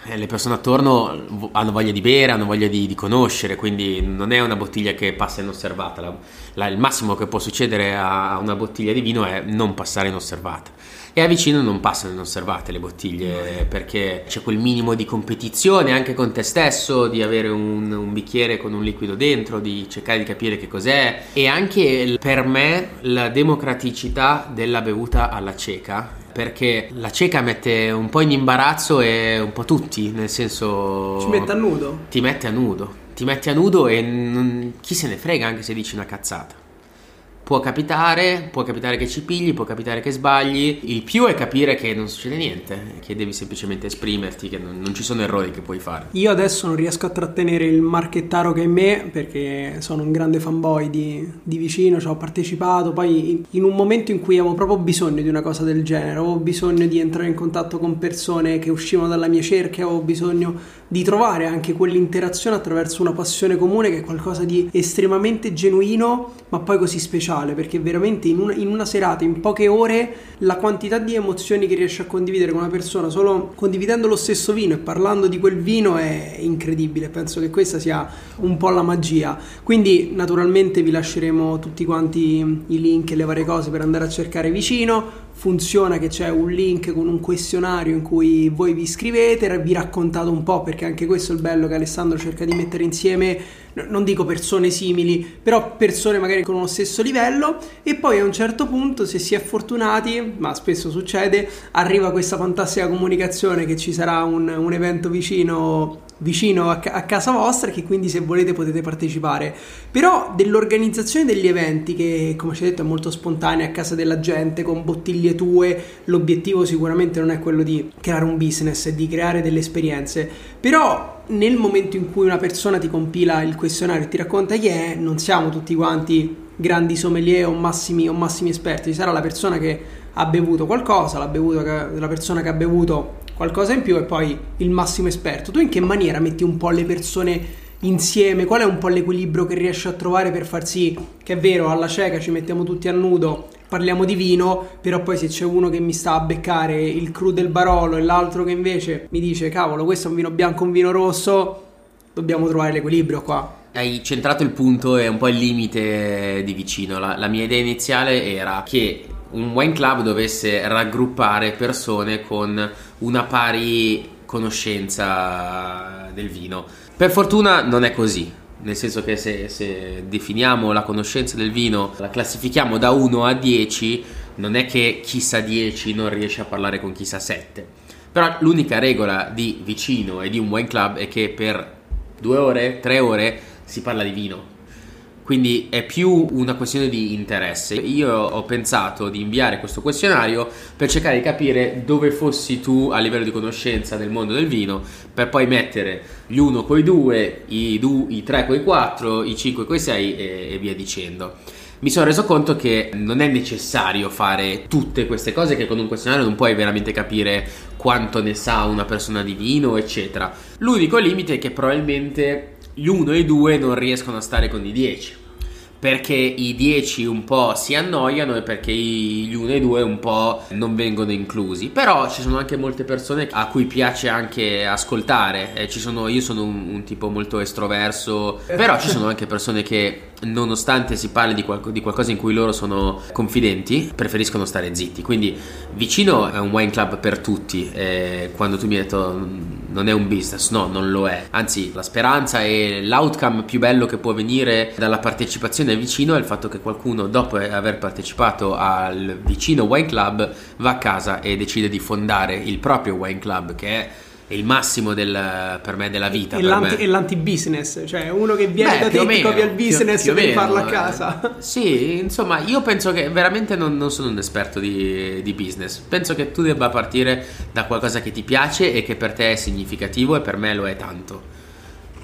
eh, le persone attorno hanno voglia di bere, hanno voglia di, di conoscere, quindi non è una bottiglia che passa inosservata. La, la, il massimo che può succedere a una bottiglia di vino è non passare inosservata. E a vicino non passano inosservate le bottiglie perché c'è quel minimo di competizione anche con te stesso, di avere un, un bicchiere con un liquido dentro, di cercare di capire che cos'è e anche per me la democraticità della bevuta alla cieca perché la cieca mette un po' in imbarazzo e un po' tutti, nel senso... Ci mette a nudo. Ti mette a nudo, ti metti a nudo e non, chi se ne frega anche se dici una cazzata. Può capitare, può capitare che ci pigli, può capitare che sbagli. Il più è capire che non succede niente, che devi semplicemente esprimerti, che non, non ci sono errori che puoi fare. Io adesso non riesco a trattenere il marchettaro che è me perché sono un grande fanboy di, di vicino, ci ho partecipato. Poi in un momento in cui avevo proprio bisogno di una cosa del genere, avevo bisogno di entrare in contatto con persone che uscivano dalla mia cerchia, avevo bisogno di trovare anche quell'interazione attraverso una passione comune che è qualcosa di estremamente genuino, ma poi così speciale, perché veramente in una, in una, serata, in poche ore, la quantità di emozioni che riesci a condividere con una persona solo condividendo lo stesso vino e parlando di quel vino è incredibile. Penso che questa sia un po' la magia. Quindi, naturalmente, vi lasceremo tutti quanti i link e le varie cose per andare a cercare vicino funziona che c'è un link con un questionario in cui voi vi iscrivete, vi raccontate un po' perché anche questo è il bello che Alessandro cerca di mettere insieme, non dico persone simili, però persone magari con uno stesso livello e poi a un certo punto se si è fortunati, ma spesso succede, arriva questa fantastica comunicazione che ci sarà un, un evento vicino vicino a, a, casa vostra che quindi se volete potete partecipare. Però dell'organizzazione degli eventi che come ci ho detto è molto spontanea a casa della gente con bottiglie tue l'obiettivo sicuramente non è quello di creare un business e di creare delle esperienze. Però nel momento in cui una persona ti compila il questionario e ti racconta chi è non siamo tutti quanti grandi sommelier o massimi, o massimi esperti ci sarà la persona che ha bevuto qualcosa la, bevuto, la persona che ha bevuto qualcosa in più e poi il massimo esperto. Tu in che maniera metti un po' le persone insieme? Qual è un po' l'equilibrio che riesci a trovare per far sì che è vero, alla cieca ci mettiamo tutti a nudo, parliamo di vino, però poi se c'è uno che mi sta a beccare il cru del Barolo e l'altro che invece mi dice cavolo, questo è un vino bianco, un vino rosso, dobbiamo trovare l'equilibrio qua. Hai centrato il punto e un po' il limite di vicino. La, la mia idea iniziale era che un wine club dovesse raggruppare persone con una pari conoscenza del vino. Per fortuna non è così, nel senso che se, se, definiamo la conoscenza del vino, la classifichiamo da 1 a 10, non è che chi sa 10 non riesce a parlare con chi sa 7. Però l'unica regola di vicino e di un wine club è che per due ore, tre ore si parla di vino quindi è più una questione di interesse. Io ho pensato di inviare questo questionario per cercare di capire dove fossi tu a livello di conoscenza del mondo del vino, per poi mettere gli 1 con i 2, i, du, i 3 con i 4, i 5 con i 6 e, e via dicendo mi sono reso conto che non è necessario fare tutte queste cose che con un questionario non puoi veramente capire quanto ne sa una persona di vino, eccetera. L'unico limite è che probabilmente gli 1 e i 2 non riescono a stare con i 10 perché i 10 un po' si annoiano e perché gli 1 e i 2 un po' non vengono inclusi. Però ci sono anche molte persone a cui piace anche ascoltare. Eh, sono, io sono un, un, tipo molto estroverso, però ci sono anche persone che nonostante si parli di, qualco, di, qualcosa in cui loro sono confidenti, preferiscono stare zitti. Quindi vicino è un wine club per tutti. Eh, quando tu mi hai detto non è un business, no, non lo è. Anzi, la speranza e l'outcome più bello che può venire dalla partecipazione vicino è il fatto che qualcuno, dopo aver partecipato al vicino wine club, va a casa e decide di fondare il proprio wine club, che è è il massimo del, per me della vita. È, l'anti, è l'anti-business, cioè uno che viene Beh, da te e copia il business più, più per farlo a eh. casa. sì, insomma, io penso che veramente non, non sono un esperto di, di, business. Penso che tu debba partire da qualcosa che ti piace e che per te è significativo e per me lo è tanto.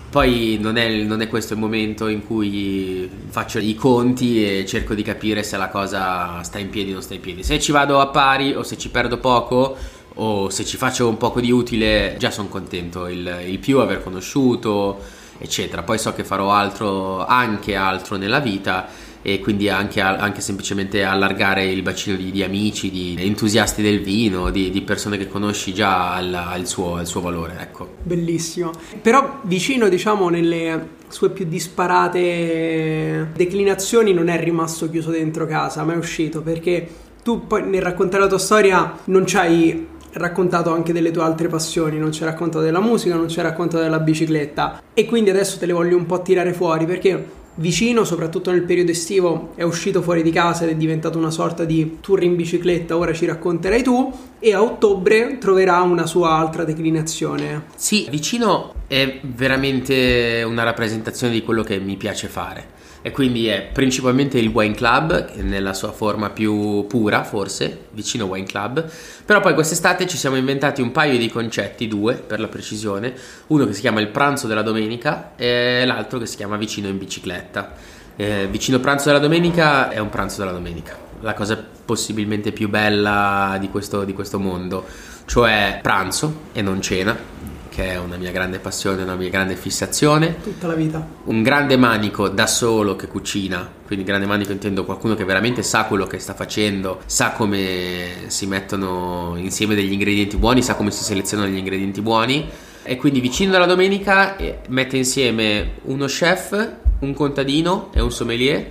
Poi non è, non è questo il momento in cui faccio i conti e cerco di capire se la cosa sta in piedi o non sta in piedi. Se ci vado a pari o se ci perdo poco o se ci faccio un poco di utile già sono contento, il, il più aver conosciuto eccetera, poi so che farò altro, anche altro nella vita e quindi anche, anche semplicemente allargare il bacino di, di amici, di entusiasti del vino, di, di persone che conosci già al, al, suo, suo, valore. Ecco. Bellissimo. Però vicino, diciamo, nelle sue più disparate declinazioni non è rimasto chiuso dentro casa, ma è uscito perché tu poi nel raccontare la tua storia non ci hai raccontato anche delle tue altre passioni, non ci hai raccontato della musica, non ci hai raccontato della bicicletta. E quindi adesso te le voglio un po' tirare fuori perché vicino, soprattutto nel periodo estivo, è uscito fuori di casa ed è diventato una sorta di tour in bicicletta, ora ci racconterai tu, e a ottobre troverà una sua altra declinazione. Sì, vicino è veramente una rappresentazione di quello che mi piace fare e quindi è principalmente il wine club nella sua forma più pura forse vicino wine club. Però poi quest'estate ci siamo inventati un paio di concetti due per la precisione. Uno che si chiama il pranzo della domenica e l'altro che si chiama vicino in bicicletta. Eh, vicino pranzo della domenica è un pranzo della domenica. La cosa possibilmente più bella di questo, di questo mondo. Cioè pranzo e non cena che è una mia grande passione, una mia grande fissazione. Tutta la vita. Un grande manico da solo che cucina, quindi grande manico intendo qualcuno che veramente sa quello che sta facendo, sa come si mettono insieme degli ingredienti buoni, sa come si selezionano gli ingredienti buoni. E quindi vicino alla domenica eh, mette insieme uno chef, un contadino e un sommelier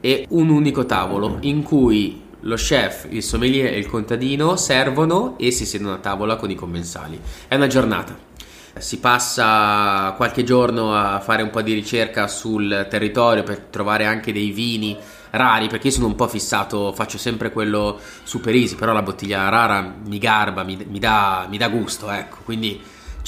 e un unico tavolo in cui lo chef, il sommelier e il contadino servono e si siedono a tavola con i commensali. È una giornata si passa qualche giorno a fare un po' di ricerca sul territorio per trovare anche dei vini rari perché io sono un po' fissato faccio sempre quello super easy però la bottiglia rara mi garba mi, mi, dà, mi dà gusto ecco quindi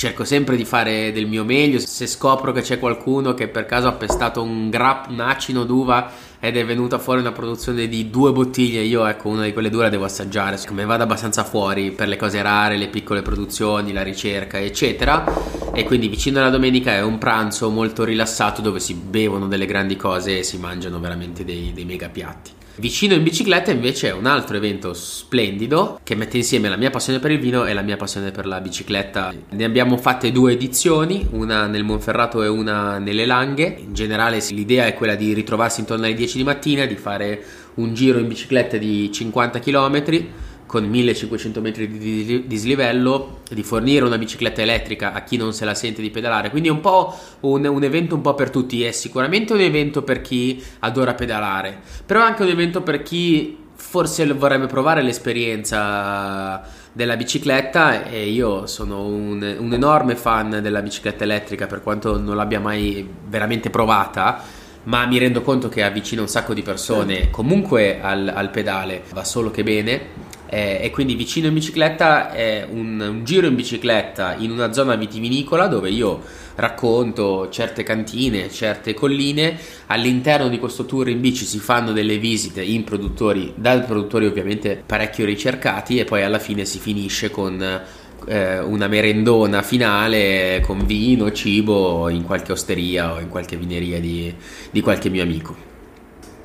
cerco sempre di fare del mio meglio se scopro che c'è qualcuno che per caso ha pestato un, grapp, un acino d'uva ed è venuta fuori una produzione di due bottiglie. Io, ecco, una di quelle due la devo assaggiare. Siccome vado abbastanza fuori per le cose rare, le piccole produzioni, la ricerca, eccetera. E quindi vicino alla domenica è un pranzo molto rilassato dove si bevono delle grandi cose e si mangiano veramente dei, dei mega piatti. Vicino in bicicletta invece è un altro evento splendido che mette insieme la mia passione per il vino e la mia passione per la bicicletta. Ne abbiamo fatte due edizioni, una nel Monferrato e una nelle Langhe. In generale l'idea è quella di ritrovarsi intorno alle 10 di mattina, di fare un giro in bicicletta di 50 km con 1500 metri di dislivello, di fornire una bicicletta elettrica a chi non se la sente di pedalare. Quindi è un po' un, un, evento un po' per tutti. È sicuramente un evento per chi adora pedalare, però anche un evento per chi forse vorrebbe provare l'esperienza della bicicletta e io sono un, un enorme fan della bicicletta elettrica per quanto non l'abbia mai veramente provata ma mi rendo conto che avvicina un sacco di persone comunque al, al pedale, va solo che bene eh, e quindi vicino in bicicletta è un, un, giro in bicicletta in una zona vitivinicola dove io racconto certe cantine, certe colline. All'interno di questo tour in bici si fanno delle visite in produttori, dal produttori ovviamente parecchio ricercati e poi alla fine si finisce con eh, una merendona finale con vino, cibo in qualche osteria o in qualche vineria di, di qualche mio amico.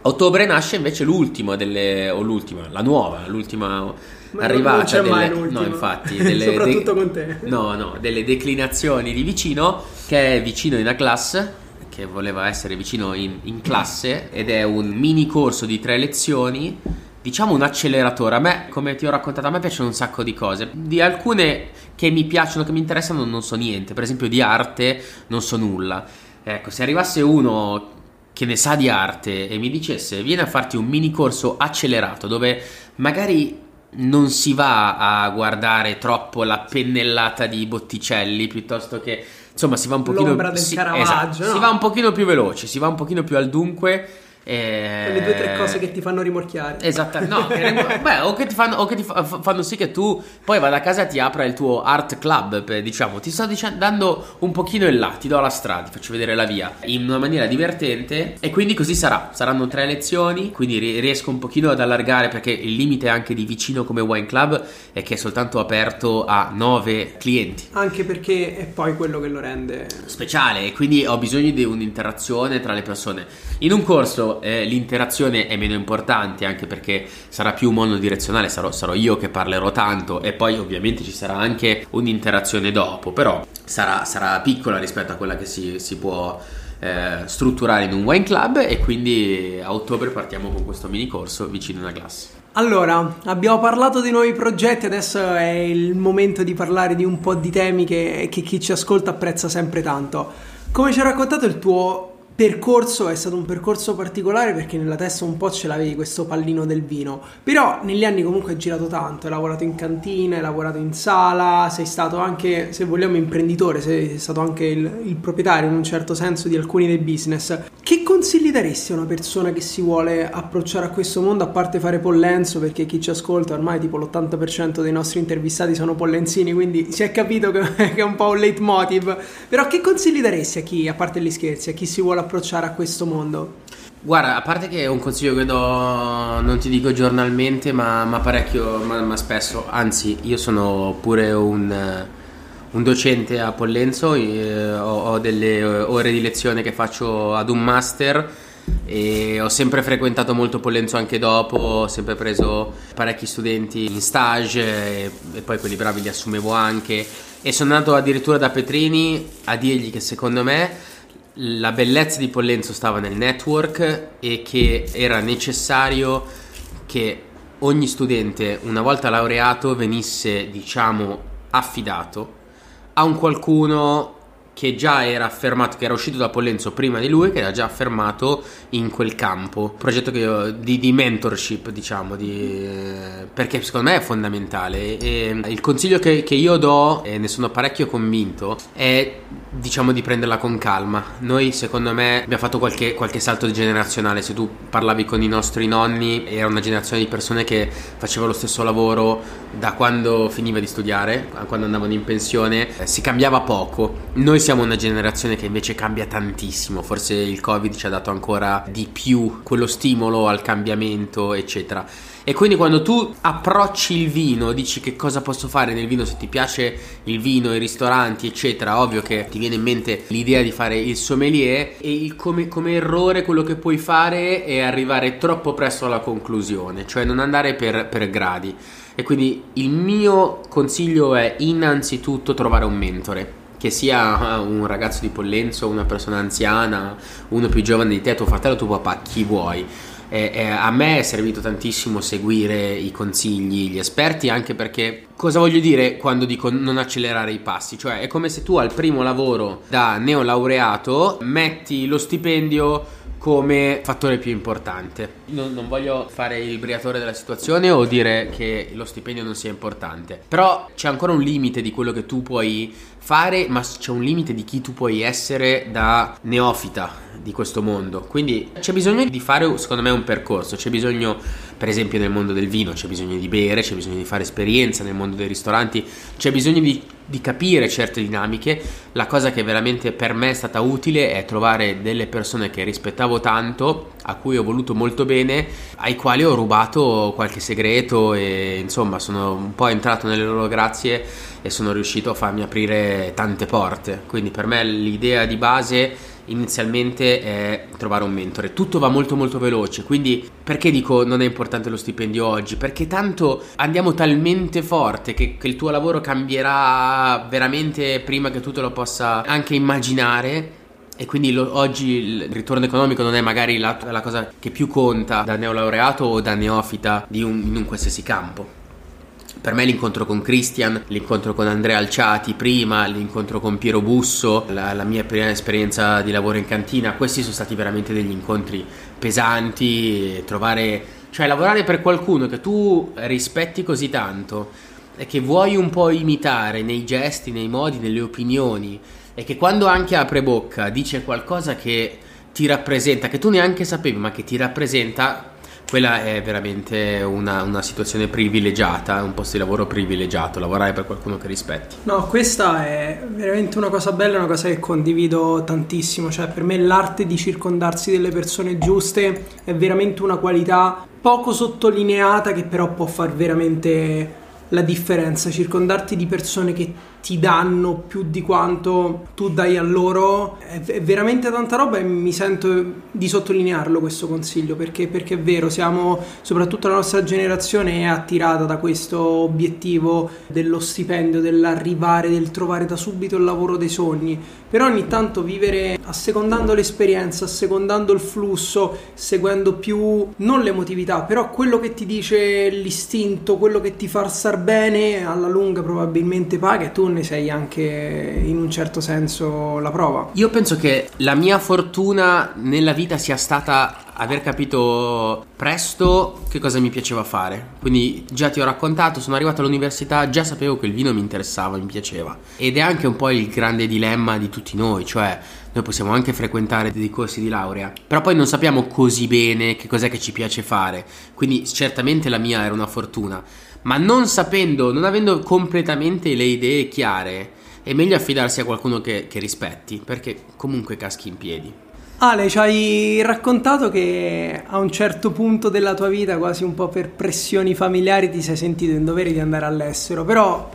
A ottobre nasce invece l'ultima delle, o l'ultima, la nuova, l'ultima Ma arrivata. Non c'è delle, mai l'ultima. No, infatti, delle, soprattutto de, con te. No, no, delle declinazioni di vicino, che è vicino in una classe, che voleva essere vicino in, in classe, ed è un mini corso di tre lezioni diciamo un acceleratore. A me, come ti ho raccontato, a me piacciono un sacco di cose. Di alcune che mi piacciono, che mi interessano, non so niente. Per esempio, di arte non so nulla. Ecco, se arrivasse uno che ne sa di arte e mi dicesse vieni a farti un mini corso accelerato dove magari non si va a guardare troppo la pennellata di Botticelli piuttosto che insomma si va un pochino si, esatto, no? si va un pochino più veloce si va un pochino più al dunque eh, Le due o tre cose che ti fanno rimorchiare. Esattamente, no, che, beh, o che ti, fanno, o che ti fa- fanno sì che tu poi vada a casa e ti apra il tuo art club, per, diciamo, ti sto dicendo, dando un pochino in là, ti do la strada, ti faccio vedere la via in una maniera divertente e quindi così sarà. Saranno tre lezioni, quindi riesco un pochino ad allargare perché il limite anche di vicino come wine club è che è soltanto aperto a nove clienti. Anche perché è poi quello che lo rende speciale e quindi ho bisogno di un'interazione tra le persone. In un corso eh, l'interazione è meno importante anche perché sarà più monodirezionale, sarò, sarò, io che parlerò tanto e poi ovviamente ci sarà anche un'interazione dopo, però sarà, sarà piccola rispetto a quella che si, si può eh, strutturare in un wine club e quindi a ottobre partiamo con questo mini corso vicino a una classe. Allora, abbiamo parlato dei nuovi progetti, adesso è il momento di parlare di un po' di temi che, che chi ci ascolta apprezza sempre tanto. Come ci ha raccontato il tuo percorso è stato un percorso particolare perché nella testa un po' ce l'avevi questo pallino del vino, però negli anni comunque hai girato tanto, hai lavorato in cantina, hai lavorato in sala, sei stato anche, se vogliamo, imprenditore, sei stato anche il, il proprietario in un certo senso di alcuni dei business. Consigli daresti a una persona che si vuole approcciare a questo mondo, a parte fare pollenzo, perché chi ci ascolta ormai tipo l'80% dei nostri intervistati sono pollenzini, quindi si è capito che, che è un po' un leitmotiv, però che consigli daresti a chi, a parte gli scherzi, a chi si vuole approcciare a questo mondo? Guarda, a parte che è un consiglio che do, non ti dico giornalmente, ma, ma parecchio, ma, ma, spesso, anzi io sono pure un, un docente a Pollenzo, eh, ho, ho, delle ore di lezione che faccio ad un master e ho sempre frequentato molto Pollenzo anche dopo, ho sempre preso parecchi studenti in stage e, e poi quelli bravi li assumevo anche. E sono andato addirittura da Petrini a dirgli che secondo me la bellezza di Pollenzo stava nel network e che era necessario che ogni studente, una volta laureato, venisse, diciamo, affidato a un qualcuno che già era affermato, che era uscito da Pollenzo prima di lui, che era già affermato in quel campo. Progetto io, di, di, mentorship, diciamo, di, perché secondo me è fondamentale. E il consiglio che, che io do, e ne sono parecchio convinto, è diciamo di prenderla con calma. Noi, secondo me, abbiamo fatto qualche, qualche, salto generazionale. Se tu parlavi con i nostri nonni, era una generazione di persone che faceva lo stesso lavoro da quando finiva di studiare, quando andavano in pensione. Eh, si cambiava poco. Noi siamo una generazione che invece cambia tantissimo. Forse il Covid ci ha dato ancora di più quello stimolo al cambiamento, eccetera. E quindi quando tu approcci il vino, dici che cosa posso fare nel vino se ti piace il vino, i ristoranti, eccetera, ovvio che ti viene in mente l'idea di fare il sommelier e il come, come errore quello che puoi fare è arrivare troppo presto alla conclusione, cioè non andare per, per gradi. E quindi il mio consiglio è innanzitutto trovare un mentore che sia un ragazzo di Pollenzo, una persona anziana, uno più giovane di te, tuo fratello, tuo papà, chi vuoi eh, eh, a me è servito tantissimo seguire i consigli, gli esperti, anche perché cosa voglio dire quando dico non accelerare i passi? Cioè è come se tu al primo lavoro da neolaureato metti lo stipendio come fattore più importante. Non, non, voglio fare il briatore della situazione o dire che lo stipendio non sia importante, però c'è ancora un limite di quello che tu puoi fare, ma c'è un limite di chi tu puoi essere da neofita di questo mondo. Quindi c'è bisogno di fare, secondo me, un percorso. C'è bisogno, per esempio, nel mondo del vino, c'è bisogno di bere, c'è bisogno di fare esperienza nel mondo dei ristoranti, c'è bisogno di, di capire certe dinamiche. La cosa che veramente per me è stata utile è trovare delle persone che rispettavo tanto, a cui ho voluto molto bene, ai quali ho rubato qualche segreto e insomma sono un po' entrato nelle loro grazie e sono riuscito a farmi aprire tante porte. Quindi per me l'idea di base inizialmente è trovare un mentore. Tutto va molto molto veloce, quindi perché dico non è importante lo stipendio oggi? Perché tanto andiamo talmente forte che, che il tuo lavoro cambierà veramente prima che tu te lo possa anche immaginare. E quindi lo, oggi il ritorno economico non è magari la, la, cosa che più conta da neolaureato o da neofita un, in un qualsiasi campo. Per me l'incontro con Christian, l'incontro con Andrea Alciati prima, l'incontro con Piero Busso, la, la mia prima esperienza di lavoro in cantina, questi sono stati veramente degli incontri pesanti, trovare, cioè lavorare per qualcuno che tu rispetti così tanto e che vuoi un po' imitare nei gesti, nei modi, nelle opinioni e che quando anche apre bocca dice qualcosa che ti rappresenta, che tu neanche sapevi ma che ti rappresenta quella è veramente una, una, situazione privilegiata, un posto di lavoro privilegiato, lavorare per qualcuno che rispetti. No, questa è veramente una cosa bella, una cosa che condivido tantissimo, cioè per me l'arte di circondarsi delle persone giuste è veramente una qualità poco sottolineata che però può far veramente la differenza, circondarti di persone che ti danno più di quanto tu dai a loro. È, è, veramente tanta roba e mi sento di sottolinearlo questo consiglio perché, perché è vero, siamo soprattutto la nostra generazione è attirata da questo obiettivo dello stipendio, dell'arrivare, del trovare da subito il lavoro dei sogni, però ogni tanto vivere assecondando l'esperienza, assecondando il flusso, seguendo più non l'emotività, però quello che ti dice l'istinto, quello che ti fa star bene alla lunga probabilmente paga e tu ne sei anche in un certo senso la prova. Io penso che la mia fortuna nella vita sia stata aver capito presto che cosa mi piaceva fare. Quindi già ti ho raccontato, sono arrivato all'università, già sapevo che il vino mi interessava, mi piaceva. Ed è anche un po' il grande dilemma di tutti noi, cioè noi possiamo anche frequentare dei corsi di laurea, però poi non sappiamo così bene che cos'è che ci piace fare. Quindi certamente la mia era una fortuna, ma non sapendo, non avendo completamente le idee chiare, è meglio affidarsi a qualcuno che, che rispetti, perché comunque caschi in piedi. Ale, ci hai raccontato che a un certo punto della tua vita, quasi un po' per pressioni familiari, ti sei sentito in dovere di andare all'estero, però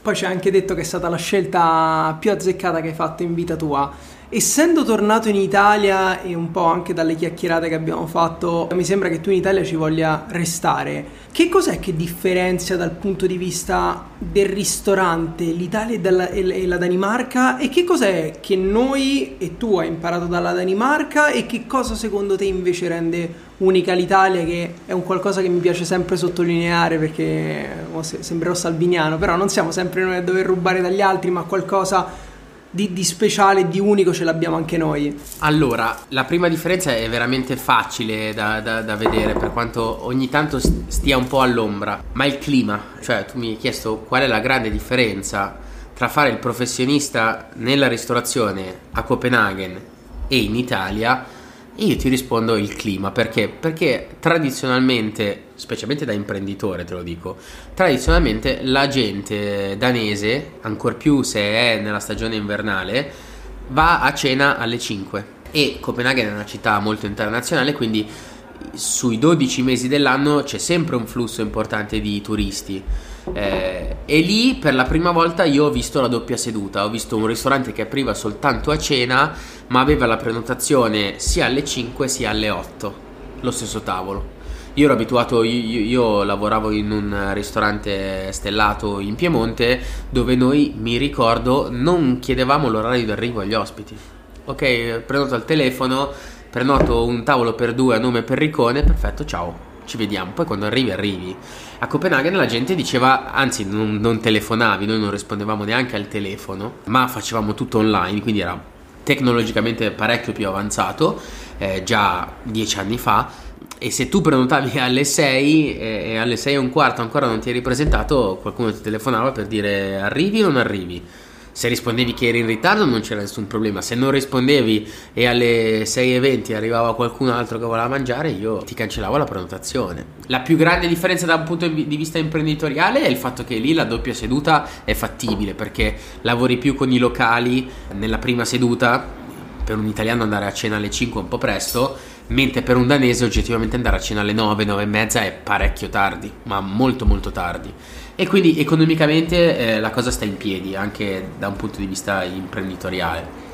poi ci hai anche detto che è stata la scelta più azzeccata che hai fatto in vita tua. Essendo tornato in Italia e un po' anche dalle chiacchierate che abbiamo fatto, mi sembra che tu in Italia ci voglia restare. Che cos'è che differenzia dal punto di vista del ristorante l'Italia e, la Danimarca? E che cos'è che noi e tu hai imparato dalla Danimarca e che cosa secondo te invece rende unica l'Italia che è un qualcosa che mi piace sempre sottolineare perché oh, sembrerò salviniano, però non siamo sempre noi a dover rubare dagli altri, ma qualcosa di, di speciale, di unico ce l'abbiamo anche noi. Allora, la prima differenza è veramente facile da, da, da vedere, per quanto ogni tanto stia un po' all'ombra, ma il clima, cioè tu mi hai chiesto qual è la grande differenza tra fare il professionista nella ristorazione a Copenaghen e in Italia e io ti rispondo il clima, perché? Perché tradizionalmente, specialmente da imprenditore te lo dico, tradizionalmente la gente danese, ancor più se è nella stagione invernale, va a cena alle 5 e Copenaghen è una città molto internazionale, quindi sui 12 mesi dell'anno c'è sempre un flusso importante di turisti. Eh, e lì per la prima volta io ho visto la doppia seduta, ho visto un ristorante che apriva soltanto a cena, ma aveva la prenotazione sia alle 5 sia alle 8, lo stesso tavolo. Io ero abituato, io, io, lavoravo in un ristorante stellato in Piemonte dove noi, mi ricordo, non chiedevamo l'orario d'arrivo agli ospiti. Ok, prenoto al telefono, prenoto un tavolo per due a nome Perricone, perfetto, ciao, ci vediamo. Poi quando arrivi, arrivi. A Copenaghen la gente diceva, anzi non, non telefonavi, noi non rispondevamo neanche al telefono, ma facevamo tutto online, quindi era tecnologicamente parecchio più avanzato, eh, già dieci anni fa. E se tu prenotavi alle 6 eh, e alle 6 e un quarto ancora non ti eri presentato, qualcuno ti telefonava per dire arrivi o non arrivi se rispondevi che eri in ritardo non c'era nessun problema, se non rispondevi e alle 6.20 arrivava qualcun altro che voleva mangiare, io ti cancellavo la prenotazione. La più grande differenza da un punto di vista imprenditoriale è il fatto che lì la doppia seduta è fattibile perché lavori più con i locali nella prima seduta, per un italiano andare a cena alle 5 è un po' presto, mentre per un danese oggettivamente andare a cena alle 9, 9 e mezza è parecchio tardi, ma molto molto tardi. E quindi economicamente eh, la cosa sta in piedi anche da un punto di vista imprenditoriale.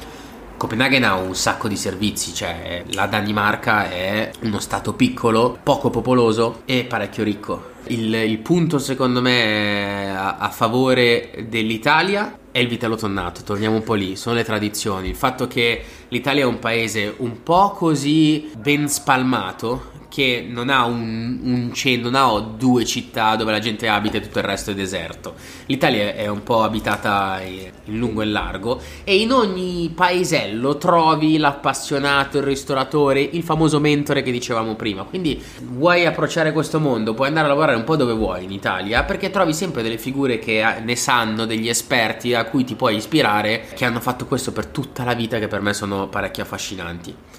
Copenaghen ha un sacco di servizi, cioè la Danimarca è uno stato piccolo, poco popoloso e parecchio ricco. Il, il punto secondo me a, a, favore dell'Italia è il vitello tonnato, torniamo un po' lì, sono le tradizioni, il fatto che l'Italia è un paese un po' così ben spalmato che non ha un, un centro, non ha due città dove la gente abita e tutto il resto è deserto. L'Italia è un po' abitata in lungo e largo e in ogni paesello trovi l'appassionato, il ristoratore, il famoso mentore che dicevamo prima. Quindi vuoi approcciare questo mondo, puoi andare a lavorare un po' dove vuoi in Italia perché trovi sempre delle figure che ne sanno, degli esperti a cui ti puoi ispirare, che hanno fatto questo per tutta la vita che per me sono parecchio affascinanti.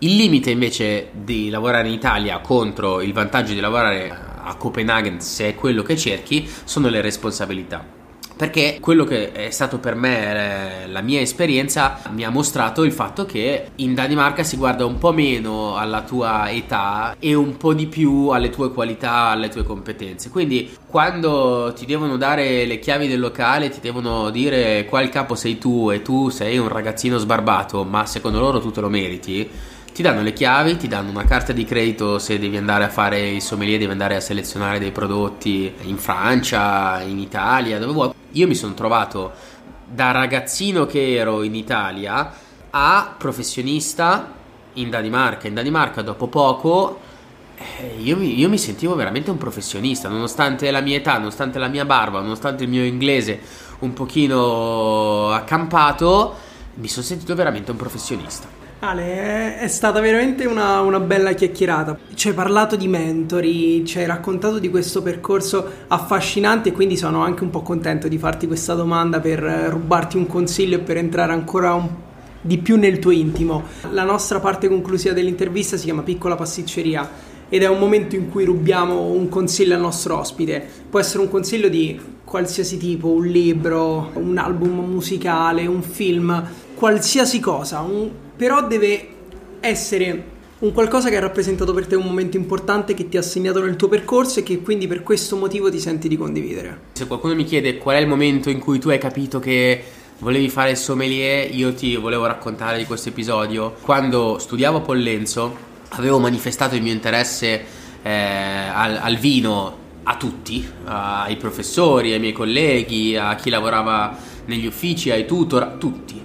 Il limite invece di lavorare in Italia contro il vantaggio di lavorare a Copenaghen, se è quello che cerchi, sono le responsabilità. Perché quello che è stato per me eh, la mia esperienza mi ha mostrato il fatto che in Danimarca si guarda un po' meno alla tua età e un po' di più alle tue qualità, alle tue competenze. Quindi quando ti devono dare le chiavi del locale, ti devono dire qual capo sei tu e tu sei un ragazzino sbarbato, ma secondo loro tu te lo meriti ti danno le chiavi, ti danno una carta di credito se devi andare a fare il sommelier, devi andare a selezionare dei prodotti in Francia, in Italia, dove vuoi. Io mi sono trovato da ragazzino che ero in Italia a professionista in Danimarca. In Danimarca dopo poco eh, io, mi, io mi sentivo veramente un professionista, nonostante la mia età, nonostante la mia barba, nonostante il mio inglese un pochino accampato, mi sono sentito veramente un professionista. Ale, è stata veramente una, una, bella chiacchierata. Ci hai parlato di mentori, ci hai raccontato di questo percorso affascinante e quindi sono anche un po' contento di farti questa domanda per rubarti un consiglio e per entrare ancora un di più nel tuo intimo. La nostra parte conclusiva dell'intervista si chiama Piccola pasticceria ed è un momento in cui rubiamo un consiglio al nostro ospite. Può essere un consiglio di qualsiasi tipo, un libro, un album musicale, un film, qualsiasi cosa, un... però deve essere un qualcosa che ha rappresentato per te un momento importante che ti ha segnato nel tuo percorso e che quindi per questo motivo ti senti di condividere. Se qualcuno mi chiede qual è il momento in cui tu hai capito che volevi fare il sommelier, io ti volevo raccontare di questo episodio. Quando studiavo a Pollenzo avevo manifestato il mio interesse eh, al, al vino a tutti, ai professori, ai miei colleghi, a chi lavorava negli uffici, ai tutor, a tutti.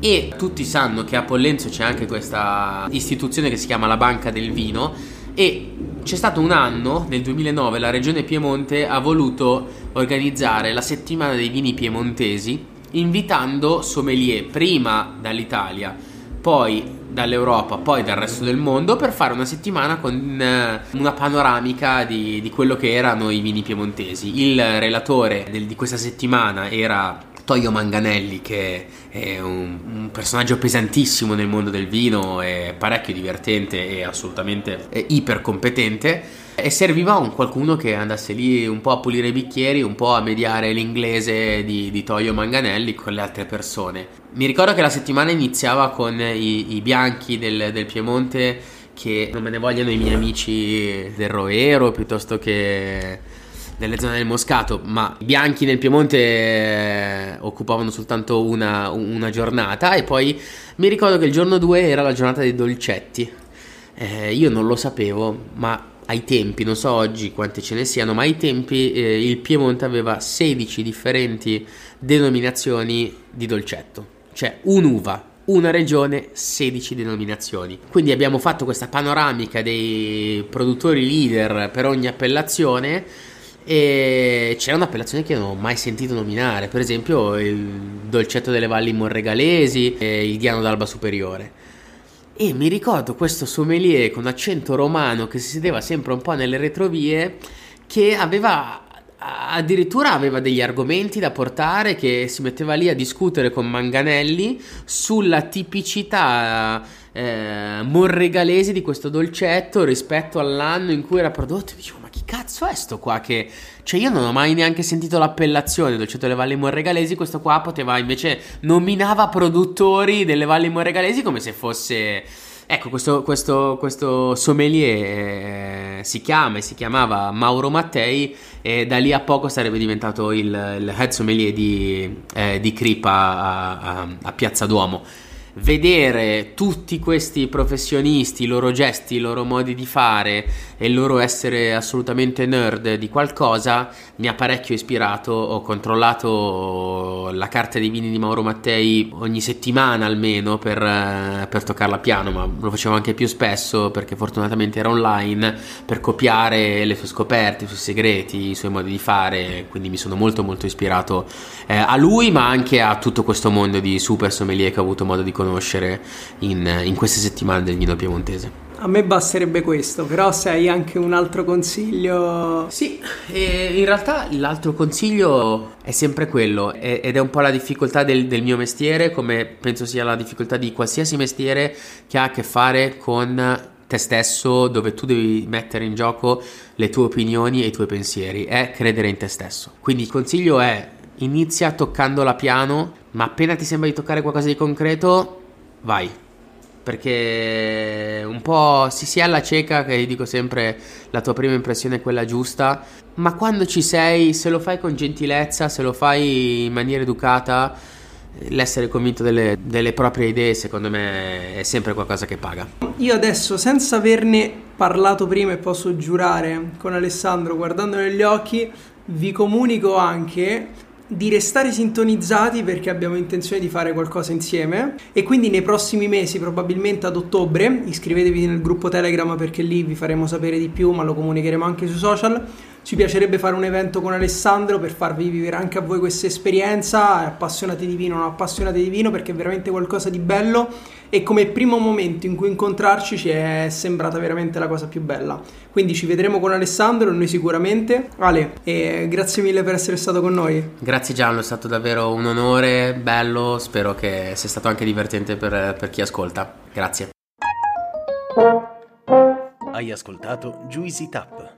E tutti sanno che a Pollenzo c'è anche questa istituzione che si chiama la Banca del Vino e c'è stato un anno, nel 2009, la regione Piemonte ha voluto organizzare la settimana dei vini piemontesi invitando sommelier prima dall'Italia, poi dall'Europa, poi dal resto del mondo per fare una settimana con eh, una panoramica di, di, quello che erano i vini piemontesi. Il relatore del, di questa settimana era Toyo Manganelli, che è un, un, personaggio pesantissimo nel mondo del vino, è parecchio divertente e assolutamente iper competente e serviva un qualcuno che andasse lì un po' a pulire i bicchieri, un po' a mediare l'inglese di, di Toyo Manganelli con le altre persone. Mi ricordo che la settimana iniziava con i, i bianchi del, del Piemonte che non me ne vogliono i miei amici del Roero piuttosto che nelle zone del Moscato, ma i bianchi nel Piemonte eh, occupavano soltanto una, una, giornata e poi mi ricordo che il giorno 2 era la giornata dei dolcetti. Eh, io non lo sapevo, ma ai tempi, non so oggi quante ce ne siano, ma ai tempi eh, il Piemonte aveva 16 differenti denominazioni di dolcetto, cioè un'uva, una regione, 16 denominazioni. Quindi abbiamo fatto questa panoramica dei produttori leader per ogni appellazione e c'era un'appellazione che non ho mai sentito nominare, per esempio il dolcetto delle valli morregalesi e il Diano d'Alba Superiore. E mi ricordo questo sommelier con accento romano che si sedeva sempre un po' nelle retrovie che aveva addirittura aveva degli argomenti da portare che si metteva lì a discutere con Manganelli sulla tipicità eh, morregalese di questo dolcetto rispetto all'anno in cui era prodotto. Dicevo, cazzo è sto qua che... Cioè io non ho mai neanche sentito l'appellazione dolcetto delle valli morregalesi, questo qua poteva invece nominava produttori delle valli morregalesi come se fosse... Ecco, questo, questo, questo sommelier eh, si chiama e si chiamava Mauro Mattei e da lì a poco sarebbe diventato il, il head sommelier di, eh, di Cripa a, a, a Piazza Duomo vedere tutti questi professionisti, i loro gesti, i loro modi di fare e il loro essere assolutamente nerd di qualcosa mi ha parecchio ispirato. Ho controllato la carta dei vini di Mauro Mattei ogni settimana almeno per, per toccarla piano, ma lo facevo anche più spesso perché fortunatamente era online per copiare le sue scoperte, i suoi segreti, i suoi modi di fare. Quindi mi sono molto molto ispirato eh, a lui, ma anche a tutto questo mondo di super sommelier che ho avuto modo di conoscere conoscere in, in queste settimane del vino piemontese. A me basterebbe questo, però se hai anche un altro consiglio... Sì, in realtà l'altro consiglio è sempre quello ed è un po' la difficoltà del, del, mio mestiere, come penso sia la difficoltà di qualsiasi mestiere che ha a che fare con te stesso, dove tu devi mettere in gioco le tue opinioni e i tuoi pensieri, è credere in te stesso. Quindi il consiglio è inizia toccando la piano, ma appena ti sembra di toccare qualcosa di concreto, vai. Perché un po' si si è alla cieca, che dico sempre la tua prima impressione è quella giusta, ma quando ci sei, se lo fai con gentilezza, se lo fai in maniera educata, l'essere convinto delle, delle, proprie idee secondo me è sempre qualcosa che paga. Io adesso senza averne parlato prima e posso giurare con Alessandro guardando negli occhi, vi comunico anche di restare sintonizzati perché abbiamo intenzione di fare qualcosa insieme e quindi nei prossimi mesi, probabilmente ad ottobre, iscrivetevi nel gruppo Telegram perché lì vi faremo sapere di più, ma lo comunicheremo anche sui social. Ci piacerebbe fare un evento con Alessandro per farvi vivere anche a voi questa esperienza, appassionati di vino, non appassionati di vino, perché è veramente qualcosa di bello e come primo momento in cui incontrarci ci è sembrata veramente la cosa più bella. Quindi ci vedremo con Alessandro, noi sicuramente. Ale, e grazie mille per essere stato con noi. Grazie Gianlo, è stato davvero un onore, bello, spero che sia stato anche divertente per, per chi ascolta. Grazie. Hai ascoltato Juicy Tap.